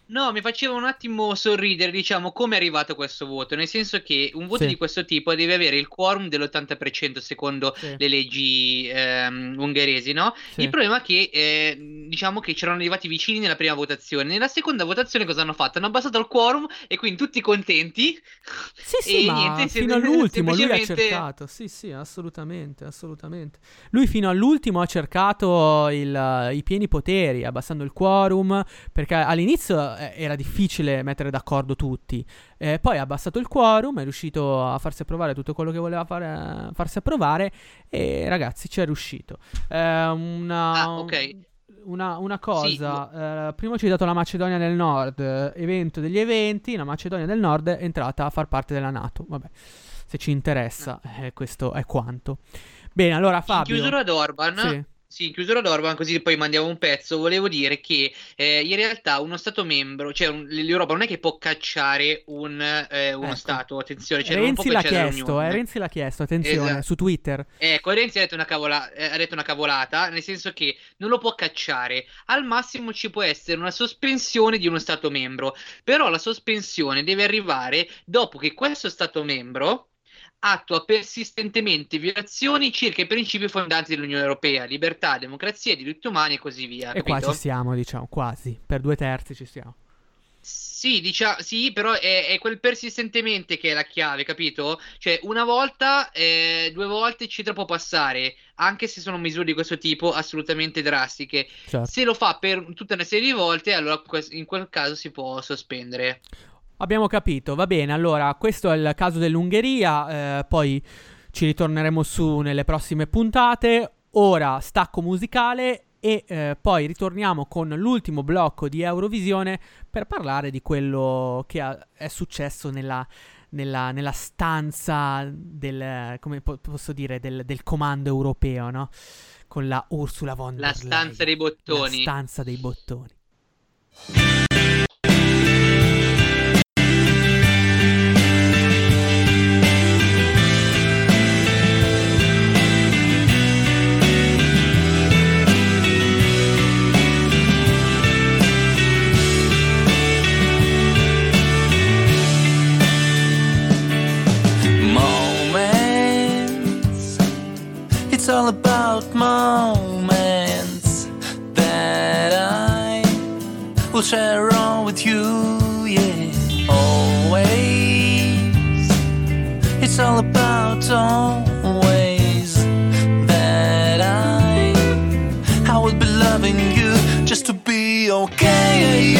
No, mi faceva un attimo sorridere, diciamo, come è arrivato questo voto, nel senso che un voto Sì. di questo tipo deve avere il quorum dell'80% secondo Sì. le leggi ehm, ungheresi, no? Sì. Il problema è che, eh, diciamo che c'erano arrivati vicini nella prima votazione, nella seconda votazione cosa hanno fatto? Hanno abbassato il quorum e quindi tutti contenti. Sì, sì, e ma niente, fino sem- all'ultimo lui ha semplicemente- cercato. Sì, sì, assolutamente, assolutamente. Lui fino all'ultimo ha cercato il- i pieni poteri, abbassando il quorum, perché all'inizio era difficile mettere d'accordo tutti. Eh, poi ha abbassato il quorum, è riuscito a farsi approvare tutto quello che voleva fare, farsi approvare e ragazzi ci è riuscito. Eh, una, Ah, ok. una, una cosa, eh, prima ho citato la Macedonia del Nord, eh, evento degli eventi, la Macedonia del Nord è entrata a far parte della Nato, vabbè, se ci interessa, eh, questo è quanto. Bene, allora In Fabio... chiusura ad Orban, Sì. Sì, chiusura ad Orban, così poi mandiamo un pezzo. Volevo dire che eh, in realtà uno Stato membro, cioè un- l'Europa non è che può cacciare un, eh, uno Ecco. Stato, attenzione, cioè Renzi l'ha chiesto, eh, Renzi l'ha chiesto, attenzione, Esatto. su Twitter. Ecco, Renzi ha detto, una cavola- eh, ha detto una cavolata, nel senso che non lo può cacciare. Al massimo ci può essere una sospensione di uno Stato membro, però la sospensione deve arrivare dopo che questo Stato membro attua persistentemente violazioni circa i principi fondanti dell'Unione Europea, libertà, democrazia, diritti umani e così via. E qua capito? ci siamo, diciamo, quasi, per due terzi ci siamo. Sì, diciamo, sì, però è, è quel persistentemente che è la chiave, capito? Cioè, una volta, eh, due volte, eccetera, può passare, anche se sono misure di questo tipo assolutamente drastiche. Certo. Se lo fa per tutta una serie di volte, allora in quel caso si può sospendere. Abbiamo capito, va bene. Allora, questo è il caso dell'Ungheria. eh, poi ci ritorneremo su nelle prossime puntate. Ora stacco musicale e eh, poi ritorniamo con l'ultimo blocco di Eurovisione per parlare di quello che ha- è successo nella, nella- nella stanza del, come po- posso dire, del, del comando europeo, no? Con la Ursula von La der stanza Leyen. dei bottoni. La stanza dei bottoni. Share on with you, yeah. Always. It's all about always that I I will be loving you just to be okay,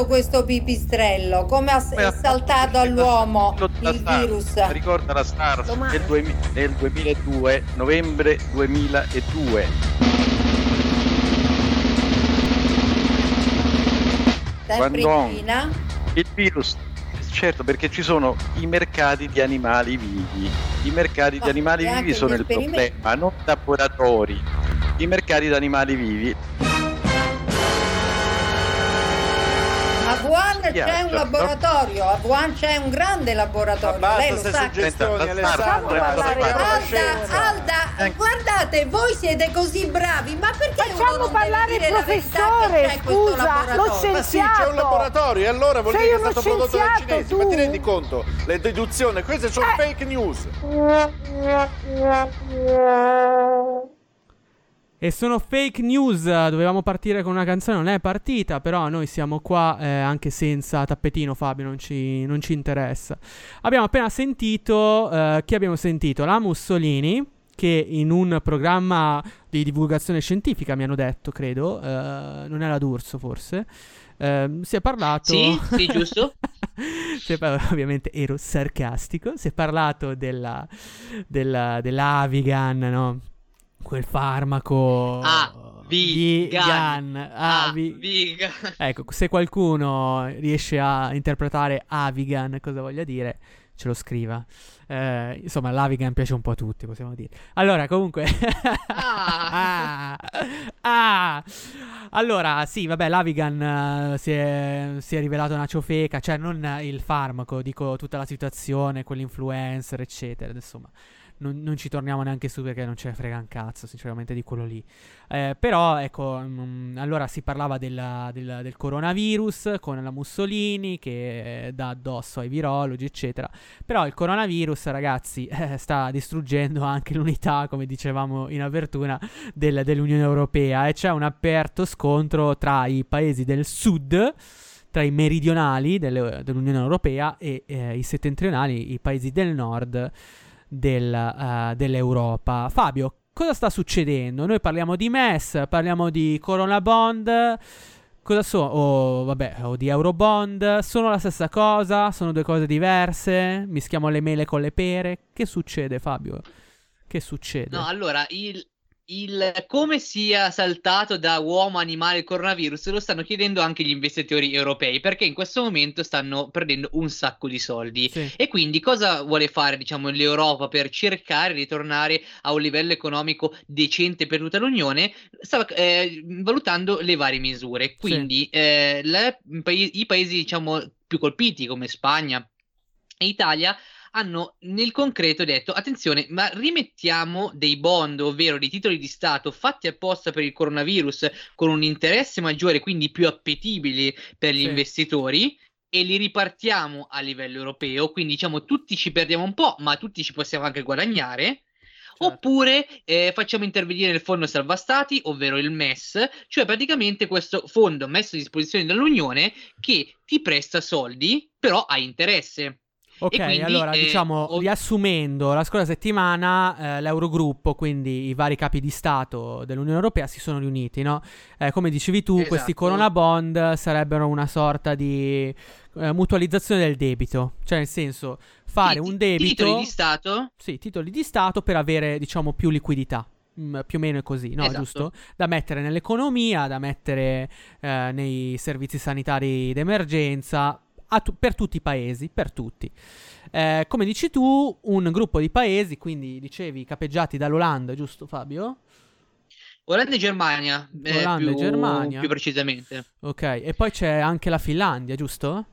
altri- questo pipistrello? Come ha, è ha saltato all'uomo il virus? Ricorda la SARS Domani. nel, 2000 nel 2002, novembre 2002. Sempre Quando-? Il virus, certo, perché ci sono i mercati di animali vivi. I mercati di Ma animali vivi sono il problema, non laboratori. I mercati di animali vivi. C'è un no? laboratorio, a Wuhan c'è un grande laboratorio, lei lo sa. suggestioni, Alda, Alda, guardate, voi siete così bravi, ma perché Facciamo uno non parlare deve il dire la verità professore, che c'è questo scusa, lo laboratorio? Ma sì, c'è un laboratorio, e allora vuol Sei dire che è stato prodotto dai scienziato, cinesi. tu. Ma ti rendi conto? Le deduzioni, queste sono fake news. E sono fake news, dovevamo partire con una canzone, non è partita, però noi siamo qua eh, anche senza tappetino Fabio, non ci, non ci interessa. Abbiamo appena sentito, eh, chi abbiamo sentito? La Mussolini, che in un programma di divulgazione scientifica mi hanno detto, credo, eh, non era D'Urso forse, eh, si è parlato... Sì, sì, giusto. Par- ovviamente ero sarcastico, si è parlato della, della, dell'Avigan, no? Quel farmaco... Ah, vegan. Ah, Ah, vi- vegan. Ecco, se qualcuno riesce a interpretare Avigan, cosa voglia dire, ce lo scriva. Eh, insomma, l'Avigan piace un po' a tutti, possiamo dire. Allora, comunque... ah, ah. Allora, sì, vabbè, l'Avigan eh, si, è, si è rivelato una ciofeca, cioè non il farmaco, dico tutta la situazione, quell'influencer, eccetera, insomma. Non, non ci torniamo neanche su perché non ce ne frega un cazzo, sinceramente, di quello lì. Eh, però, ecco, mm, allora si parlava della- del, del coronavirus con la Mussolini che eh, dà addosso ai virologi, eccetera. Però il coronavirus, ragazzi, eh, sta distruggendo anche l'unità, come dicevamo in apertura, del- dell'Unione Europea e c'è un aperto scontro tra i paesi del sud tra i meridionali delle- dell'Unione Europea e eh, i settentrionali, i paesi del nord del, eh, dell'Europa. Fabio, cosa sta succedendo? Noi parliamo di MES, parliamo di Corona Bond. Cosa sono? O vabbè, o di Eurobond. Sono la stessa cosa? Sono due cose diverse? Mischiamo le mele con le pere? Che succede, Fabio? Che succede? No, allora, il, il come sia saltato da uomo animale il coronavirus lo stanno chiedendo anche gli investitori europei, perché in questo momento stanno perdendo un sacco di soldi. E quindi cosa vuole fare, diciamo, l'Europa per cercare di tornare a un livello economico decente per tutta l'Unione? Sta eh, valutando le varie misure. Quindi eh, le- i paesi, diciamo, più colpiti come Spagna e Italia hanno nel concreto detto attenzione ma rimettiamo dei bond ovvero dei titoli di Stato fatti apposta per il coronavirus con un interesse maggiore quindi più appetibili per gli Sì. investitori e li ripartiamo a livello europeo quindi diciamo tutti ci perdiamo un po' ma tutti ci possiamo anche guadagnare Oppure eh, facciamo intervenire il fondo salva stati, ovvero il MES, cioè praticamente questo fondo messo a disposizione dall'Unione che ti presta soldi, però a interesse. Ok, quindi, allora eh, diciamo, ov- riassumendo, la scorsa settimana eh, l'Eurogruppo, quindi i vari capi di Stato dell'Unione Europea, si sono riuniti, no? Eh, come dicevi tu, questi Esatto. Corona Bond sarebbero una sorta di eh, mutualizzazione del debito, cioè nel senso fare Sì, un debito... titoli di Stato? Sì, titoli di Stato per avere, diciamo, più liquidità. Mm, più o meno è così, no? Esatto. Giusto? Da mettere nell'economia, da mettere eh, nei servizi sanitari d'emergenza, tu- per tutti i paesi, per tutti. Eh, come dici tu, un gruppo di paesi, quindi dicevi capeggiati dall'Olanda, giusto Fabio? Olanda e Germania, eh, Olanda e più, Germania. più precisamente. Ok, e poi c'è anche la Finlandia, giusto?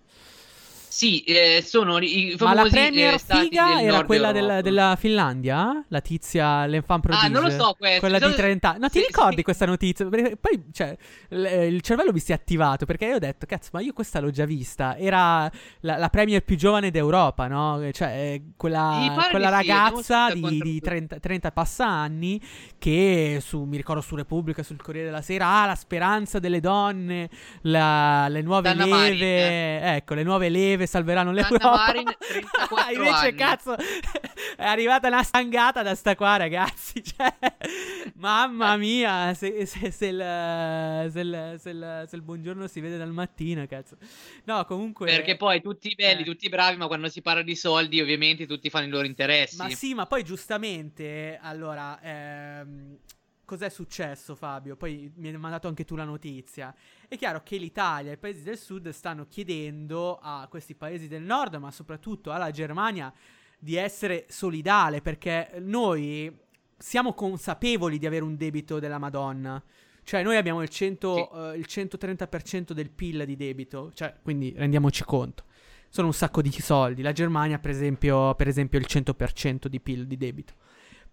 Sì, eh, sono i Ma la famosi premier eh, figa era quella del- della Finlandia? La tizia, l'enfant prodige? Ah, non lo so questo. Quella di So- 30 anni. No, ti sì, ricordi questa notizia? Perché poi, cioè, l- eh, il cervello mi si è attivato perché io ho detto, cazzo, ma io questa l'ho già vista. Era la, la premier più giovane d'Europa, no? Cioè, eh, quella, quella sì, ragazza sentito di, di 30, 30 passa anni che su, mi ricordo su Repubblica, sul Corriere della Sera, ah, la speranza delle donne, la- le nuove Dana leve, Marin, ecco, le nuove leve salveranno l'Europa. Marin, 34 Invece, anni. cazzo, è arrivata una stangata da sta qua, ragazzi. Cioè, mamma mia, se, se- se il, se il- se il- se il buongiorno si vede dal mattino, cazzo. No, comunque... Perché poi tutti belli, Eh. tutti bravi, ma quando si parla di soldi, ovviamente tutti fanno i loro interessi. Ma sì, ma poi giustamente, allora, ehm, cos'è successo Fabio? Poi mi hai mandato anche tu la notizia. È chiaro che l'Italia e i paesi del sud stanno chiedendo a questi paesi del nord, ma soprattutto alla Germania, di essere solidale, perché noi siamo consapevoli di avere un debito della Madonna. Cioè, noi abbiamo il, 100, eh, il 130% del PIL di debito, cioè, quindi rendiamoci conto. Sono un sacco di soldi. La Germania, per esempio, per esempio il 100% di PIL di debito.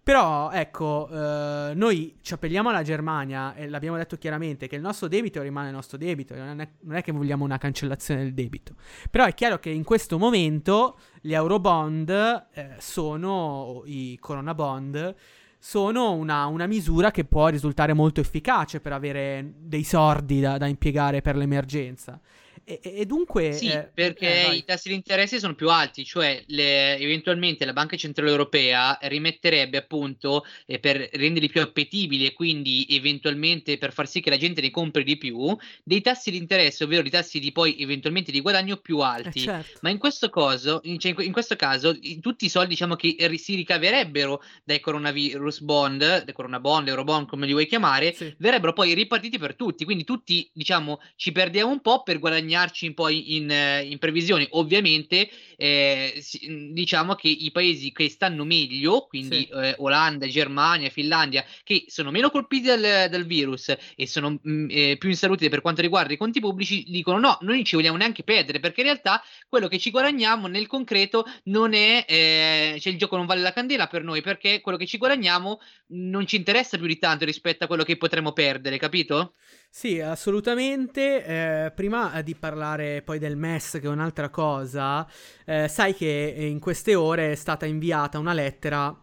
Però, ecco, eh, noi ci appelliamo alla Germania e l'abbiamo detto chiaramente che il nostro debito rimane il nostro debito, non è, non è che vogliamo una cancellazione del debito. Però è chiaro che in questo momento gli eurobond eh, sono, i corona bond, sono una, una misura che può risultare molto efficace per avere dei sordi da, da impiegare per l'emergenza. E, e- dunque... Sì, eh, perché eh, i tassi di interesse sono più alti, cioè le- eventualmente la Banca Centrale Europea rimetterebbe appunto eh, per renderli più appetibili e quindi eventualmente per far sì che la gente ne compri di più, dei tassi di interesse, ovvero dei tassi di poi eventualmente di guadagno più alti. Eh, certo. Ma in questo, coso, in, cioè, in que- in questo caso i- tutti i soldi diciamo che ri- si ricaverebbero dai coronavirus bond, dai corona bond, eurobond come li vuoi chiamare, verrebbero poi ripartiti per tutti. Quindi tutti diciamo ci perdiamo un po' per guadagnarci poi in, eh, in previsioni. Ovviamente eh, si- diciamo che i paesi che stanno meglio, quindi Sì. eh, Olanda, Germania, Finlandia, che sono meno colpiti dal, dal virus e sono mm, eh, più in salute per quanto riguarda i conti pubblici, dicono no, noi non ci vogliamo neanche perdere perché in realtà quello che ci guadagniamo nel concreto non è, eh, cioè il gioco non vale la candela per noi perché quello che ci guadagniamo non ci interessa più di tanto rispetto a quello che potremmo perdere, capito? Sì, assolutamente. Eh, prima di parlare poi del MES, che è un'altra cosa, eh, sai che in queste ore è stata inviata una lettera,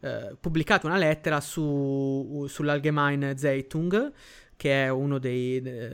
eh, pubblicata una lettera su, sull'Allgemeine Zeitung, che è uno dei... eh,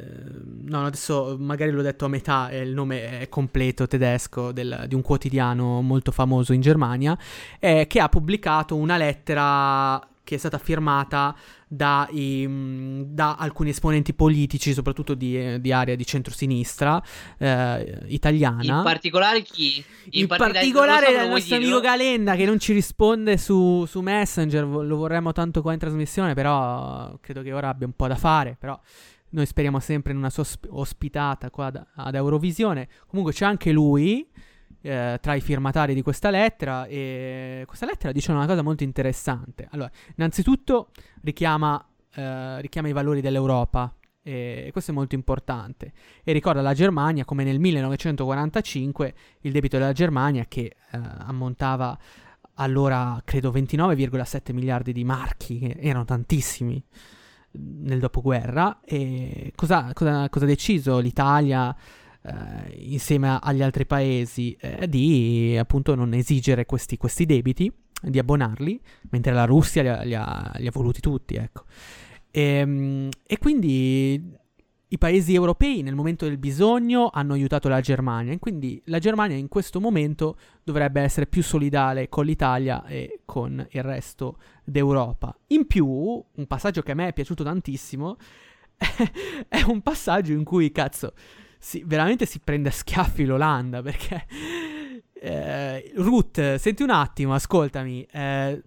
no, adesso magari l'ho detto a metà, il nome è completo tedesco del- di un quotidiano molto famoso in Germania, eh, che ha pubblicato una lettera che è stata firmata da, i- mh, da alcuni esponenti politici, soprattutto di, eh, di area di centrosinistra eh, italiana. In particolare chi? In dai, particolare il nostro amico Galenda che non ci risponde su, su Messenger, lo vorremmo tanto qua in trasmissione, però credo che ora abbia un po' da fare, però noi speriamo sempre in una sua osp- ospitata qua da- ad Eurovisione. Comunque c'è anche lui eh, tra i firmatari di questa lettera e questa lettera dice una cosa molto interessante. Allora, innanzitutto richiama, eh, richiama i valori dell'Europa e questo è molto importante e ricorda la Germania come nel 1945 il debito della Germania che eh, ammontava allora credo 29,7 miliardi di marchi che erano tantissimi nel dopoguerra e cosa- cosa ha deciso l'Italia eh, insieme agli altri paesi eh, di appunto non esigere questi, questi debiti di abbonarli mentre la Russia li ha, li ha- li ha voluti tutti ecco Ehm, e quindi i paesi europei nel momento del bisogno hanno aiutato la Germania e quindi la Germania in questo momento dovrebbe essere più solidale con l'Italia e con il resto d'Europa. In più, un passaggio che a me è piaciuto tantissimo è un passaggio in cui, cazzo, si- veramente si prende a schiaffi l'Olanda perché... Eh, Ruth, senti un attimo, ascoltami. eh,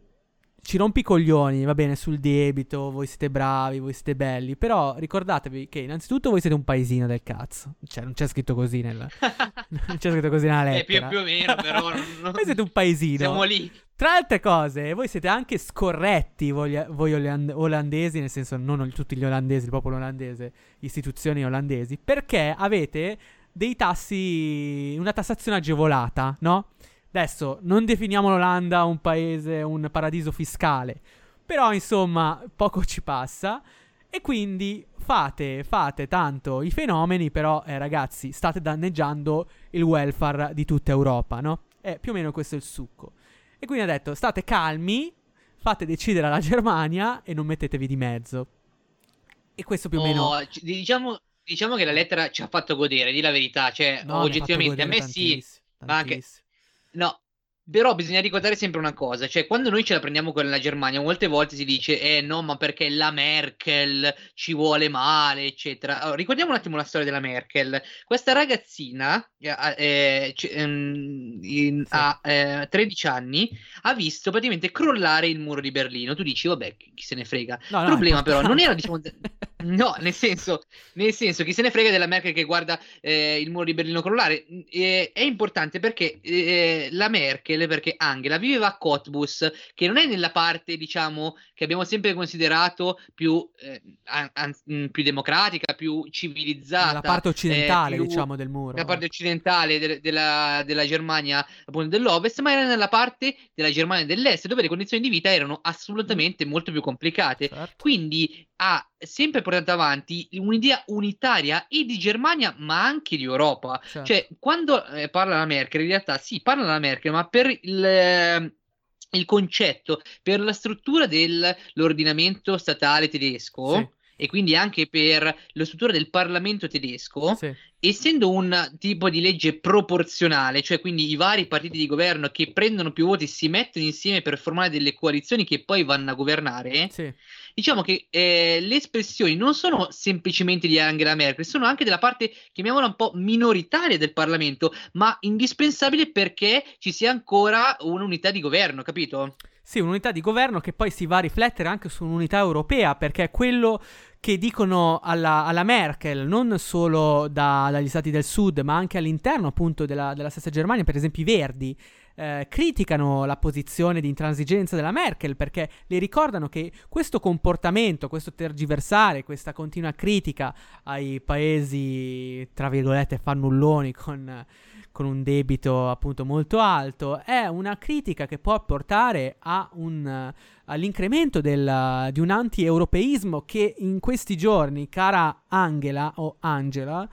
ci rompi i coglioni, va bene, sul debito, voi siete bravi, voi siete belli, però ricordatevi che innanzitutto voi siete un paesino del cazzo. Cioè, non c'è scritto così nella... non c'è scritto così nella Eh, più, lettera. più o meno, però. non- Voi siete un paesino. Siamo lì. Tra altre cose, voi siete anche scorretti, voi, voi oland- olandesi, nel senso non tutti gli olandesi, il popolo olandese, istituzioni olandesi, perché avete dei tassi, una tassazione agevolata, no? Adesso non definiamo l'Olanda un paese, un paradiso fiscale, però insomma poco ci passa e quindi fate, fate tanto i fenomeni, però eh, ragazzi state danneggiando il welfare di tutta Europa, no? Eh, più o meno questo è il succo. E quindi ha detto state calmi, fate decidere alla Germania e non mettetevi di mezzo. E questo più o meno... Oh, diciamo, diciamo che la lettera ci ha fatto godere, di la verità. Cioè, No, oggettivamente, a me sì. tantissimo. Ma anche- tantissimo. No, però bisogna ricordare sempre una cosa, cioè quando noi ce la prendiamo con la Germania, molte volte si dice, eh no, ma perché la Merkel ci vuole male, eccetera. Allora, ricordiamo un attimo la storia della Merkel. Questa ragazzina eh, eh, c- ehm, in- a eh, 13 anni ha visto praticamente crollare il muro di Berlino. Tu dici, vabbè, chi se ne frega. No, no, Il problema però non era, diciamo, No, nel senso, nel senso, chi se ne frega della Merkel che guarda eh, il muro di Berlino crollare? Eh, è importante perché eh, la Merkel, perché Angela viveva a Cottbus, che non è nella parte, diciamo, che abbiamo sempre considerato più, eh, an- mh, più democratica, più civilizzata. La parte occidentale, eh, più- diciamo, del muro. La parte occidentale de- della, della Germania, appunto dell'ovest, ma era nella parte della Germania dell'est, dove le condizioni di vita erano assolutamente molto più complicate. Certo. Quindi ha sempre portato avanti un'idea unitaria e di Germania, ma anche di Europa. Certo. Cioè, quando eh, parla la Merkel, in realtà sì, parla la Merkel, ma per il. eh, il concetto per la struttura dell'ordinamento statale tedesco Sì. E quindi anche per la struttura del Parlamento tedesco, Sì. essendo un tipo di legge proporzionale, cioè quindi i vari partiti di governo che prendono più voti si mettono insieme per formare delle coalizioni che poi vanno a governare, Sì. diciamo che eh, le espressioni non sono semplicemente di Angela Merkel, sono anche della parte, chiamiamola un po' minoritaria del Parlamento, ma indispensabile perché ci sia ancora un'unità di governo, capito? Sì, un'unità di governo che poi si va a riflettere anche su un'unità europea, perché è quello che dicono alla, alla Merkel, non solo da- dagli stati del sud, ma anche all'interno appunto della, della stessa Germania, per esempio i Verdi, eh, criticano la posizione di intransigenza della Merkel perché le ricordano che questo comportamento, questo tergiversare, questa continua critica ai paesi, tra virgolette, fannulloni con con un debito appunto molto alto, è una critica che può portare un, eh, all'incremento del- di un anti-europeismo che in questi giorni, cara Angela o Angela,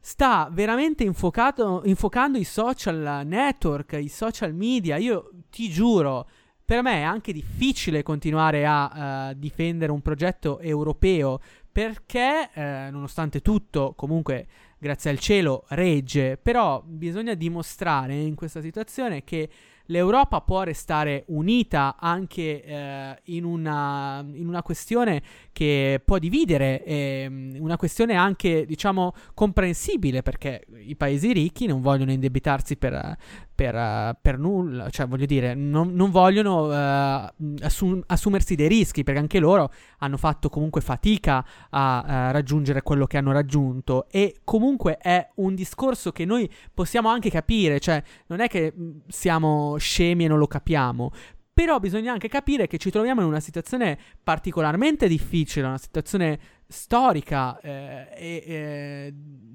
sta veramente infocato- infocando i social network, i social media. Io ti giuro, per me è anche difficile continuare a eh, difendere un progetto europeo perché, eh, nonostante tutto, comunque, grazie al cielo, regge. Però bisogna dimostrare in questa situazione che l'Europa può restare unita anche eh, in, una, in una questione che può dividere, ehm, una questione anche, diciamo, comprensibile, perché i paesi ricchi non vogliono indebitarsi per, per, per nulla, cioè voglio dire, non, non vogliono eh, assum- assumersi dei rischi, perché anche loro hanno fatto comunque fatica a eh, raggiungere quello che hanno raggiunto e comunque è un discorso che noi possiamo anche capire, cioè non è che mh, siamo scemi e non lo capiamo. Però bisogna anche capire che ci troviamo in una situazione particolarmente difficile, una situazione storica eh, e eh,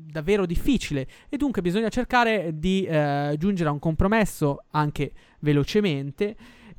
davvero difficile. E dunque bisogna cercare di eh, giungere a un compromesso anche velocemente.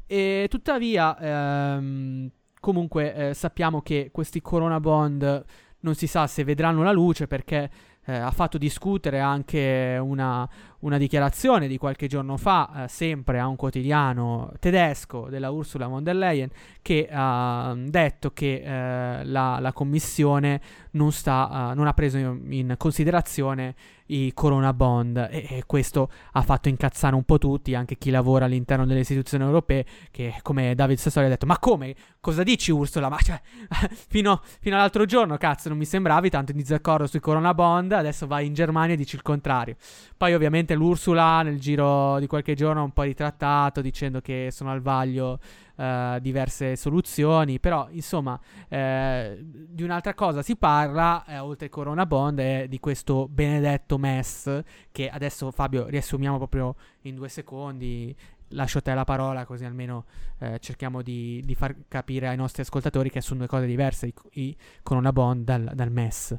E tuttavia ehm, comunque eh, sappiamo che questi corona bond non si sa se vedranno la luce perché eh, ha fatto discutere anche una, una dichiarazione di qualche giorno fa, eh, sempre a un quotidiano tedesco della Ursula von der Leyen, che ha detto che eh, la, la commissione non, sta, eh, non ha preso in, in considerazione i corona bond e, e questo ha fatto incazzare un po' tutti, anche chi lavora all'interno delle istituzioni europee, che come David Sassoli ha detto, ma come? Cosa dici Ursula? Ma cioè, fino, fino all'altro giorno, cazzo, non mi sembravi tanto in disaccordo sui corona bond, adesso vai in Germania e dici il contrario. Poi ovviamente l'Ursula nel giro di qualche giorno ha un po' ritrattato dicendo che sono al vaglio eh, diverse soluzioni, però insomma eh, di un'altra cosa si parla, eh, oltre Corona Bond, è di questo benedetto MES che adesso Fabio riassumiamo proprio in due secondi. Lascio a te la parola così almeno eh, cerchiamo di, di far capire ai nostri ascoltatori che sono due cose diverse i, i Corona Bond dal, dal MES.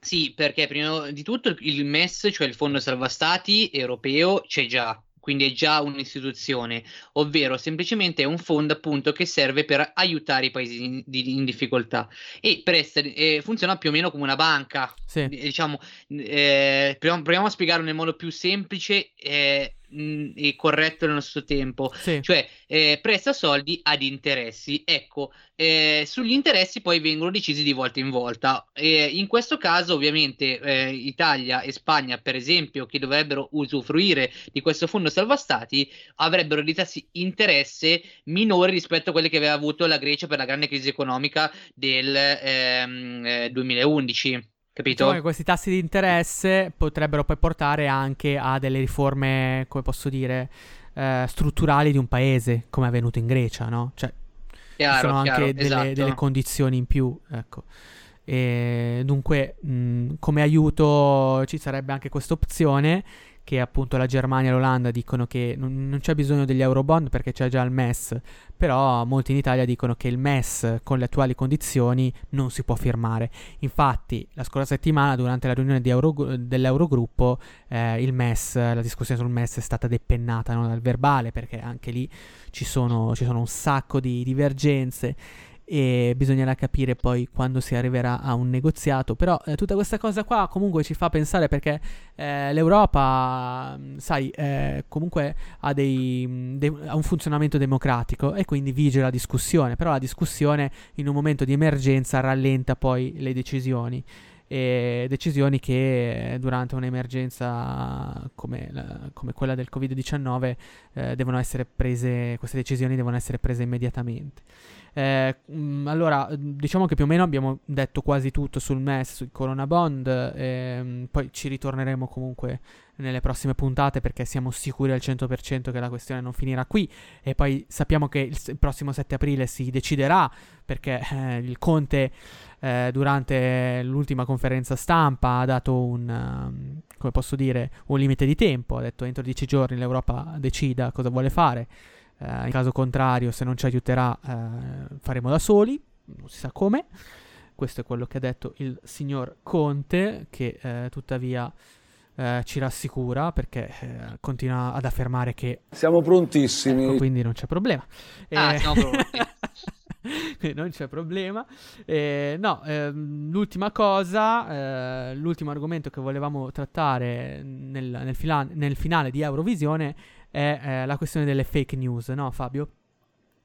Sì, perché prima di tutto il- MES, cioè il Fondo Salva Stati europeo, c'è già, quindi è già un'istituzione, ovvero semplicemente è un fondo appunto che serve per aiutare i paesi in, di- in difficoltà e per essere, eh, funziona più o meno come una banca. Sì. Diciamo, eh, proviamo, proviamo a spiegarlo nel modo più semplice. eh, mh, e corretto nello stesso tempo. Cioè, eh, presta soldi ad interessi. Ecco, eh, sugli interessi poi vengono decisi di volta in volta. Eh, in questo caso, ovviamente, eh, Italia e Spagna, per esempio, che dovrebbero usufruire di questo fondo salva stati, avrebbero dei tassi interesse minori rispetto a quelli che aveva avuto la Grecia per la grande crisi economica del ehm, eh, 2011. Capito? Diciamo questi tassi di interesse potrebbero poi portare anche a delle riforme, come posso dire, eh, strutturali di un paese, come è avvenuto in Grecia, no? Cioè, ci Chiaro, sono chiaro, anche delle, esatto. delle condizioni in più, ecco. E dunque, mh, come aiuto ci sarebbe anche questa opzione che appunto la Germania e l'Olanda dicono che non, non c'è bisogno degli eurobond perché c'è già il MES, però molti in Italia dicono che il MES con le attuali condizioni non si può firmare. Infatti, la scorsa settimana, durante la riunione Euro- dell'Eurogruppo, eh, il MES, la discussione sul MES è stata depennata no, dal verbale perché anche lì ci sono, ci sono un sacco di divergenze e bisognerà capire poi quando si arriverà a un negoziato. Però eh, tutta questa cosa qua comunque ci fa pensare perché eh, l'Europa, sai, eh, comunque ha, dei, de- ha un funzionamento democratico e quindi vige la discussione, però la discussione in un momento di emergenza rallenta poi le decisioni. Decisioni che eh, durante un'emergenza come, la- come quella del Covid-19 eh, devono essere prese, queste decisioni devono essere prese immediatamente. Eh, mm, allora, diciamo che più o meno abbiamo detto quasi tutto sul MES, sui Corona Bond, ehm, poi ci ritorneremo comunque nelle prossime puntate perché siamo sicuri al 100% che la questione non finirà qui e poi sappiamo che il, il prossimo 7 aprile si deciderà perché eh, il Conte eh, durante l'ultima conferenza stampa ha dato un, um, come posso dire, un limite di tempo, ha detto entro 10 giorni l'Europa decida cosa vuole fare. Eh, in caso contrario, se non ci aiuterà, eh, faremo da soli, non si sa come. Questo è quello che ha detto il signor Conte, che eh, tuttavia eh, ci rassicura perché eh, continua ad affermare che Siamo prontissimi. Ecco, quindi non c'è problema. Ah, Eh, siamo pronti. quindi non c'è problema. Eh, no, ehm, l'ultima cosa, eh, l'ultimo argomento che volevamo trattare nel, nel fila- nel finale di Eurovisione è eh, la questione delle fake news, no Fabio?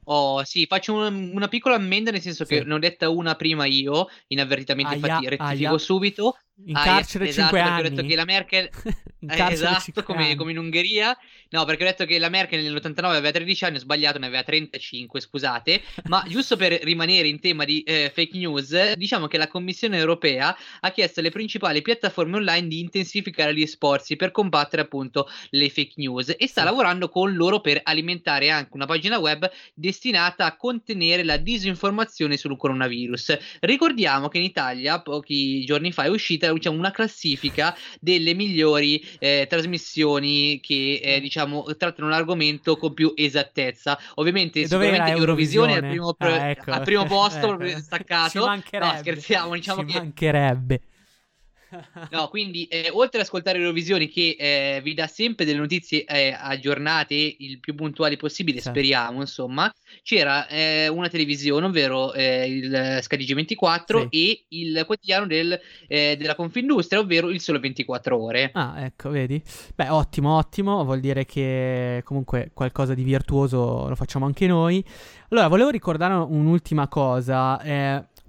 Oh, sì, faccio un- una piccola ammenda, nel senso che Sì. ne ho detta una prima io, inavvertitamente, Aia, infatti rettifico aia. subito. In Aia, carcere esatto, 5 perché ho anni. detto che la Merkel... Eh, esatto, 5 come, anni. come in Ungheria. No, perché ho detto che la Merkel nell'89 aveva 13 anni, ho sbagliato, ne aveva 35, scusate. Ma giusto per rimanere in tema di eh, fake news, diciamo che la Commissione europea ha chiesto alle principali piattaforme online di intensificare gli sforzi per combattere appunto le fake news e sta lavorando con loro per alimentare anche una pagina web destinata a contenere la disinformazione sul coronavirus. Ricordiamo che in Italia pochi giorni fa è uscita diciamo, una classifica delle migliori eh, trasmissioni che eh, diciamo trattano l'argomento con più esattezza. Ovviamente sicuramente Eurovisione è al primo, pre- Ah, ecco. al primo posto, staccato. No, scherziamo, diciamo Ci che mancherebbe. No, quindi eh, oltre ad ascoltare Eurovisioni che eh, vi dà sempre delle notizie eh, aggiornate, il più puntuali possibile, Certo. speriamo, insomma, c'era eh, una televisione, ovvero eh, il Sky 24 e il quotidiano del, eh, della Confindustria, ovvero il Sole 24 Ore. Ah, ecco, vedi? Beh, ottimo, ottimo. Vuol dire che comunque qualcosa di virtuoso lo facciamo anche noi. Allora, volevo ricordare un'ultima cosa.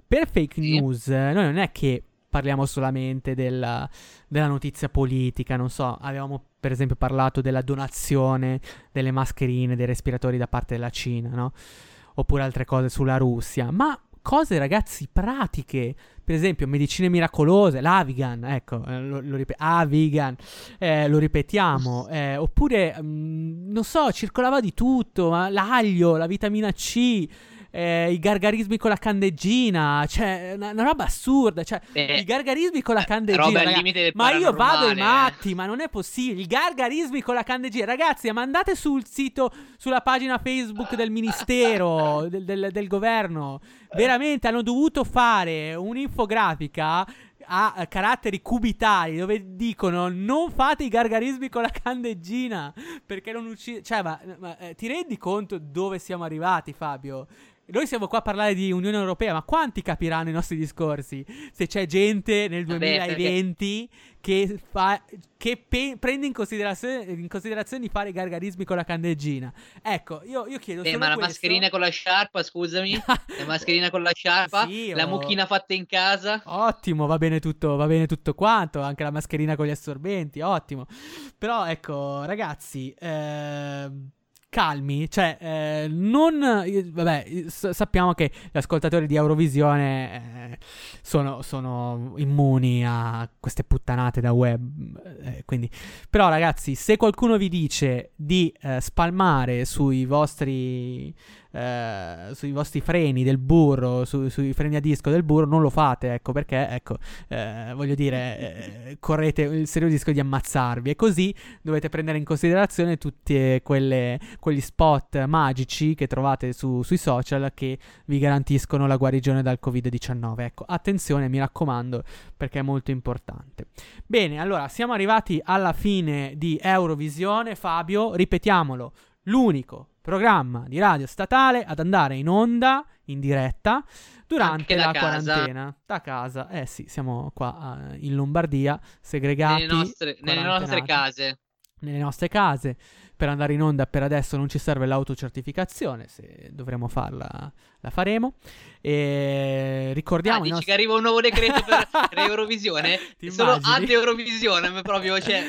per fake news, eh, noi non è che parliamo solamente della, della notizia politica, non so, avevamo per esempio parlato della donazione delle mascherine, dei respiratori da parte della Cina, no? Oppure altre cose sulla Russia, ma cose ragazzi pratiche, per esempio medicine miracolose, l'Avigan, ecco, eh, lo, lo rip- Avigan, eh, lo ripetiamo, eh, oppure mm, non so, circolava di tutto, l'aglio, la vitamina C, eh, i gargarismi con la candeggina, cioè una, una roba assurda, cioè Eh, i gargarismi con la candeggina, roba al raga, limite del ma io vado ai paranormale, matti, ma non è possibile, i gargarismi con la candeggina, ragazzi, ma andate sul sito, sulla pagina Facebook del ministero, del, del- del governo, veramente hanno dovuto fare un'infografica a caratteri cubitali dove dicono non fate i gargarismi con la candeggina perché non uccide cioè ma, ma, eh, ti rendi conto dove siamo arrivati Fabio Noi siamo qua a parlare di Unione Europea, ma quanti capiranno i nostri discorsi? Se c'è gente nel Vabbè, 2020 che, fa, che pe- prende in considerazione, in considerazione di fare i gargarismi con la candeggina. Ecco, io, io chiedo Eh, ma la questo. mascherina con la sciarpa, scusami. la mascherina con la sciarpa. Sì, la oh. mucchina fatta in casa. Ottimo, va bene tutto, va bene tutto quanto, anche la mascherina con gli assorbenti, ottimo. Però ecco, ragazzi, ehm, calmi, cioè eh, non vabbè, sappiamo che gli ascoltatori di Eurovisione eh, sono, sono immuni a queste puttanate da web, eh, quindi però ragazzi, se qualcuno vi dice di eh, spalmare sui vostri eh, sui vostri freni del burro, su- sui freni a disco del burro, non lo fate, ecco perché, ecco, eh, voglio dire, eh, correte il serio rischio di ammazzarvi e così dovete prendere in considerazione tutti quelle, quegli spot magici che trovate su- sui social che vi garantiscono la guarigione dal Covid-19. Ecco, attenzione, mi raccomando, perché è molto importante. Bene, allora siamo arrivati alla fine di Eurovisione. Fabio, ripetiamolo, l'unico programma di radio statale ad andare in onda in diretta durante la casa. quarantena da casa. Eh sì, siamo qua eh, in Lombardia, segregati Nelle nostre, nelle nostre case. nelle nostre case. Per andare in onda per adesso non ci serve l'autocertificazione, se dovremo farla la faremo. E ricordiamo Ah, dici nostri- che arriva un nuovo decreto per, Eurovisione? Ti Solo anti-Eurovisione, ma proprio, cioè,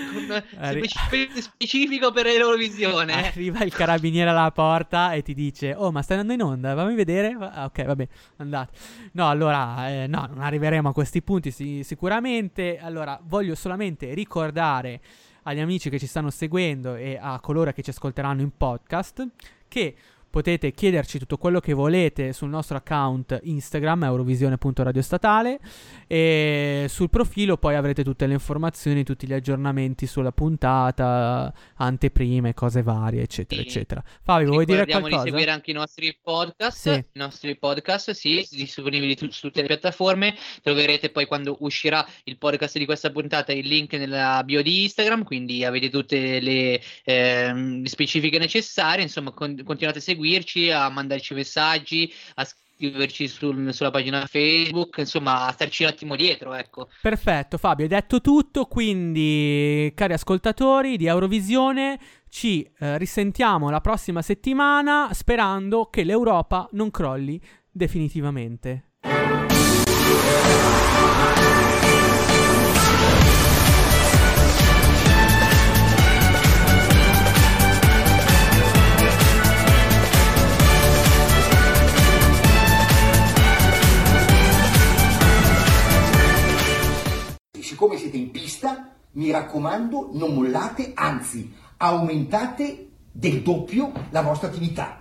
Arri- spe- specifico per l'Eurovisione. Arriva il carabiniere alla porta e ti dice: Oh, ma stai andando in onda? Fammi vedere. Ah, ok, va bene, andate. No, allora, eh, no, non arriveremo a questi punti sì- sicuramente. Allora, voglio solamente ricordare agli amici che ci stanno seguendo e a coloro che ci ascolteranno in podcast che potete chiederci tutto quello che volete sul nostro account Instagram eurovisione.radiostatale e sul profilo poi avrete tutte le informazioni, tutti gli aggiornamenti sulla puntata, anteprime, cose varie, eccetera, Sì. eccetera. Fabio, vuoi dire Ricordiamo di qualcosa? seguire anche i nostri podcast. Sì. I nostri podcast, sì, disponibili tu- su tutte le piattaforme. Troverete poi quando uscirà il podcast di questa puntata il link nella bio di Instagram. Quindi avete tutte le ehm, specifiche necessarie. Insomma, con- continuate a seguirci, a mandarci messaggi, a scriverci sul- sulla pagina Facebook. Insomma, a starci un attimo dietro. Ecco. Perfetto, Fabio, hai detto tutto, quindi cari ascoltatori di Eurovisione, ci eh, risentiamo la prossima settimana sperando che l'Europa non crolli definitivamente. Siccome siete in pista, mi raccomando, non mollate, anzi, aumentate del doppio la vostra attività.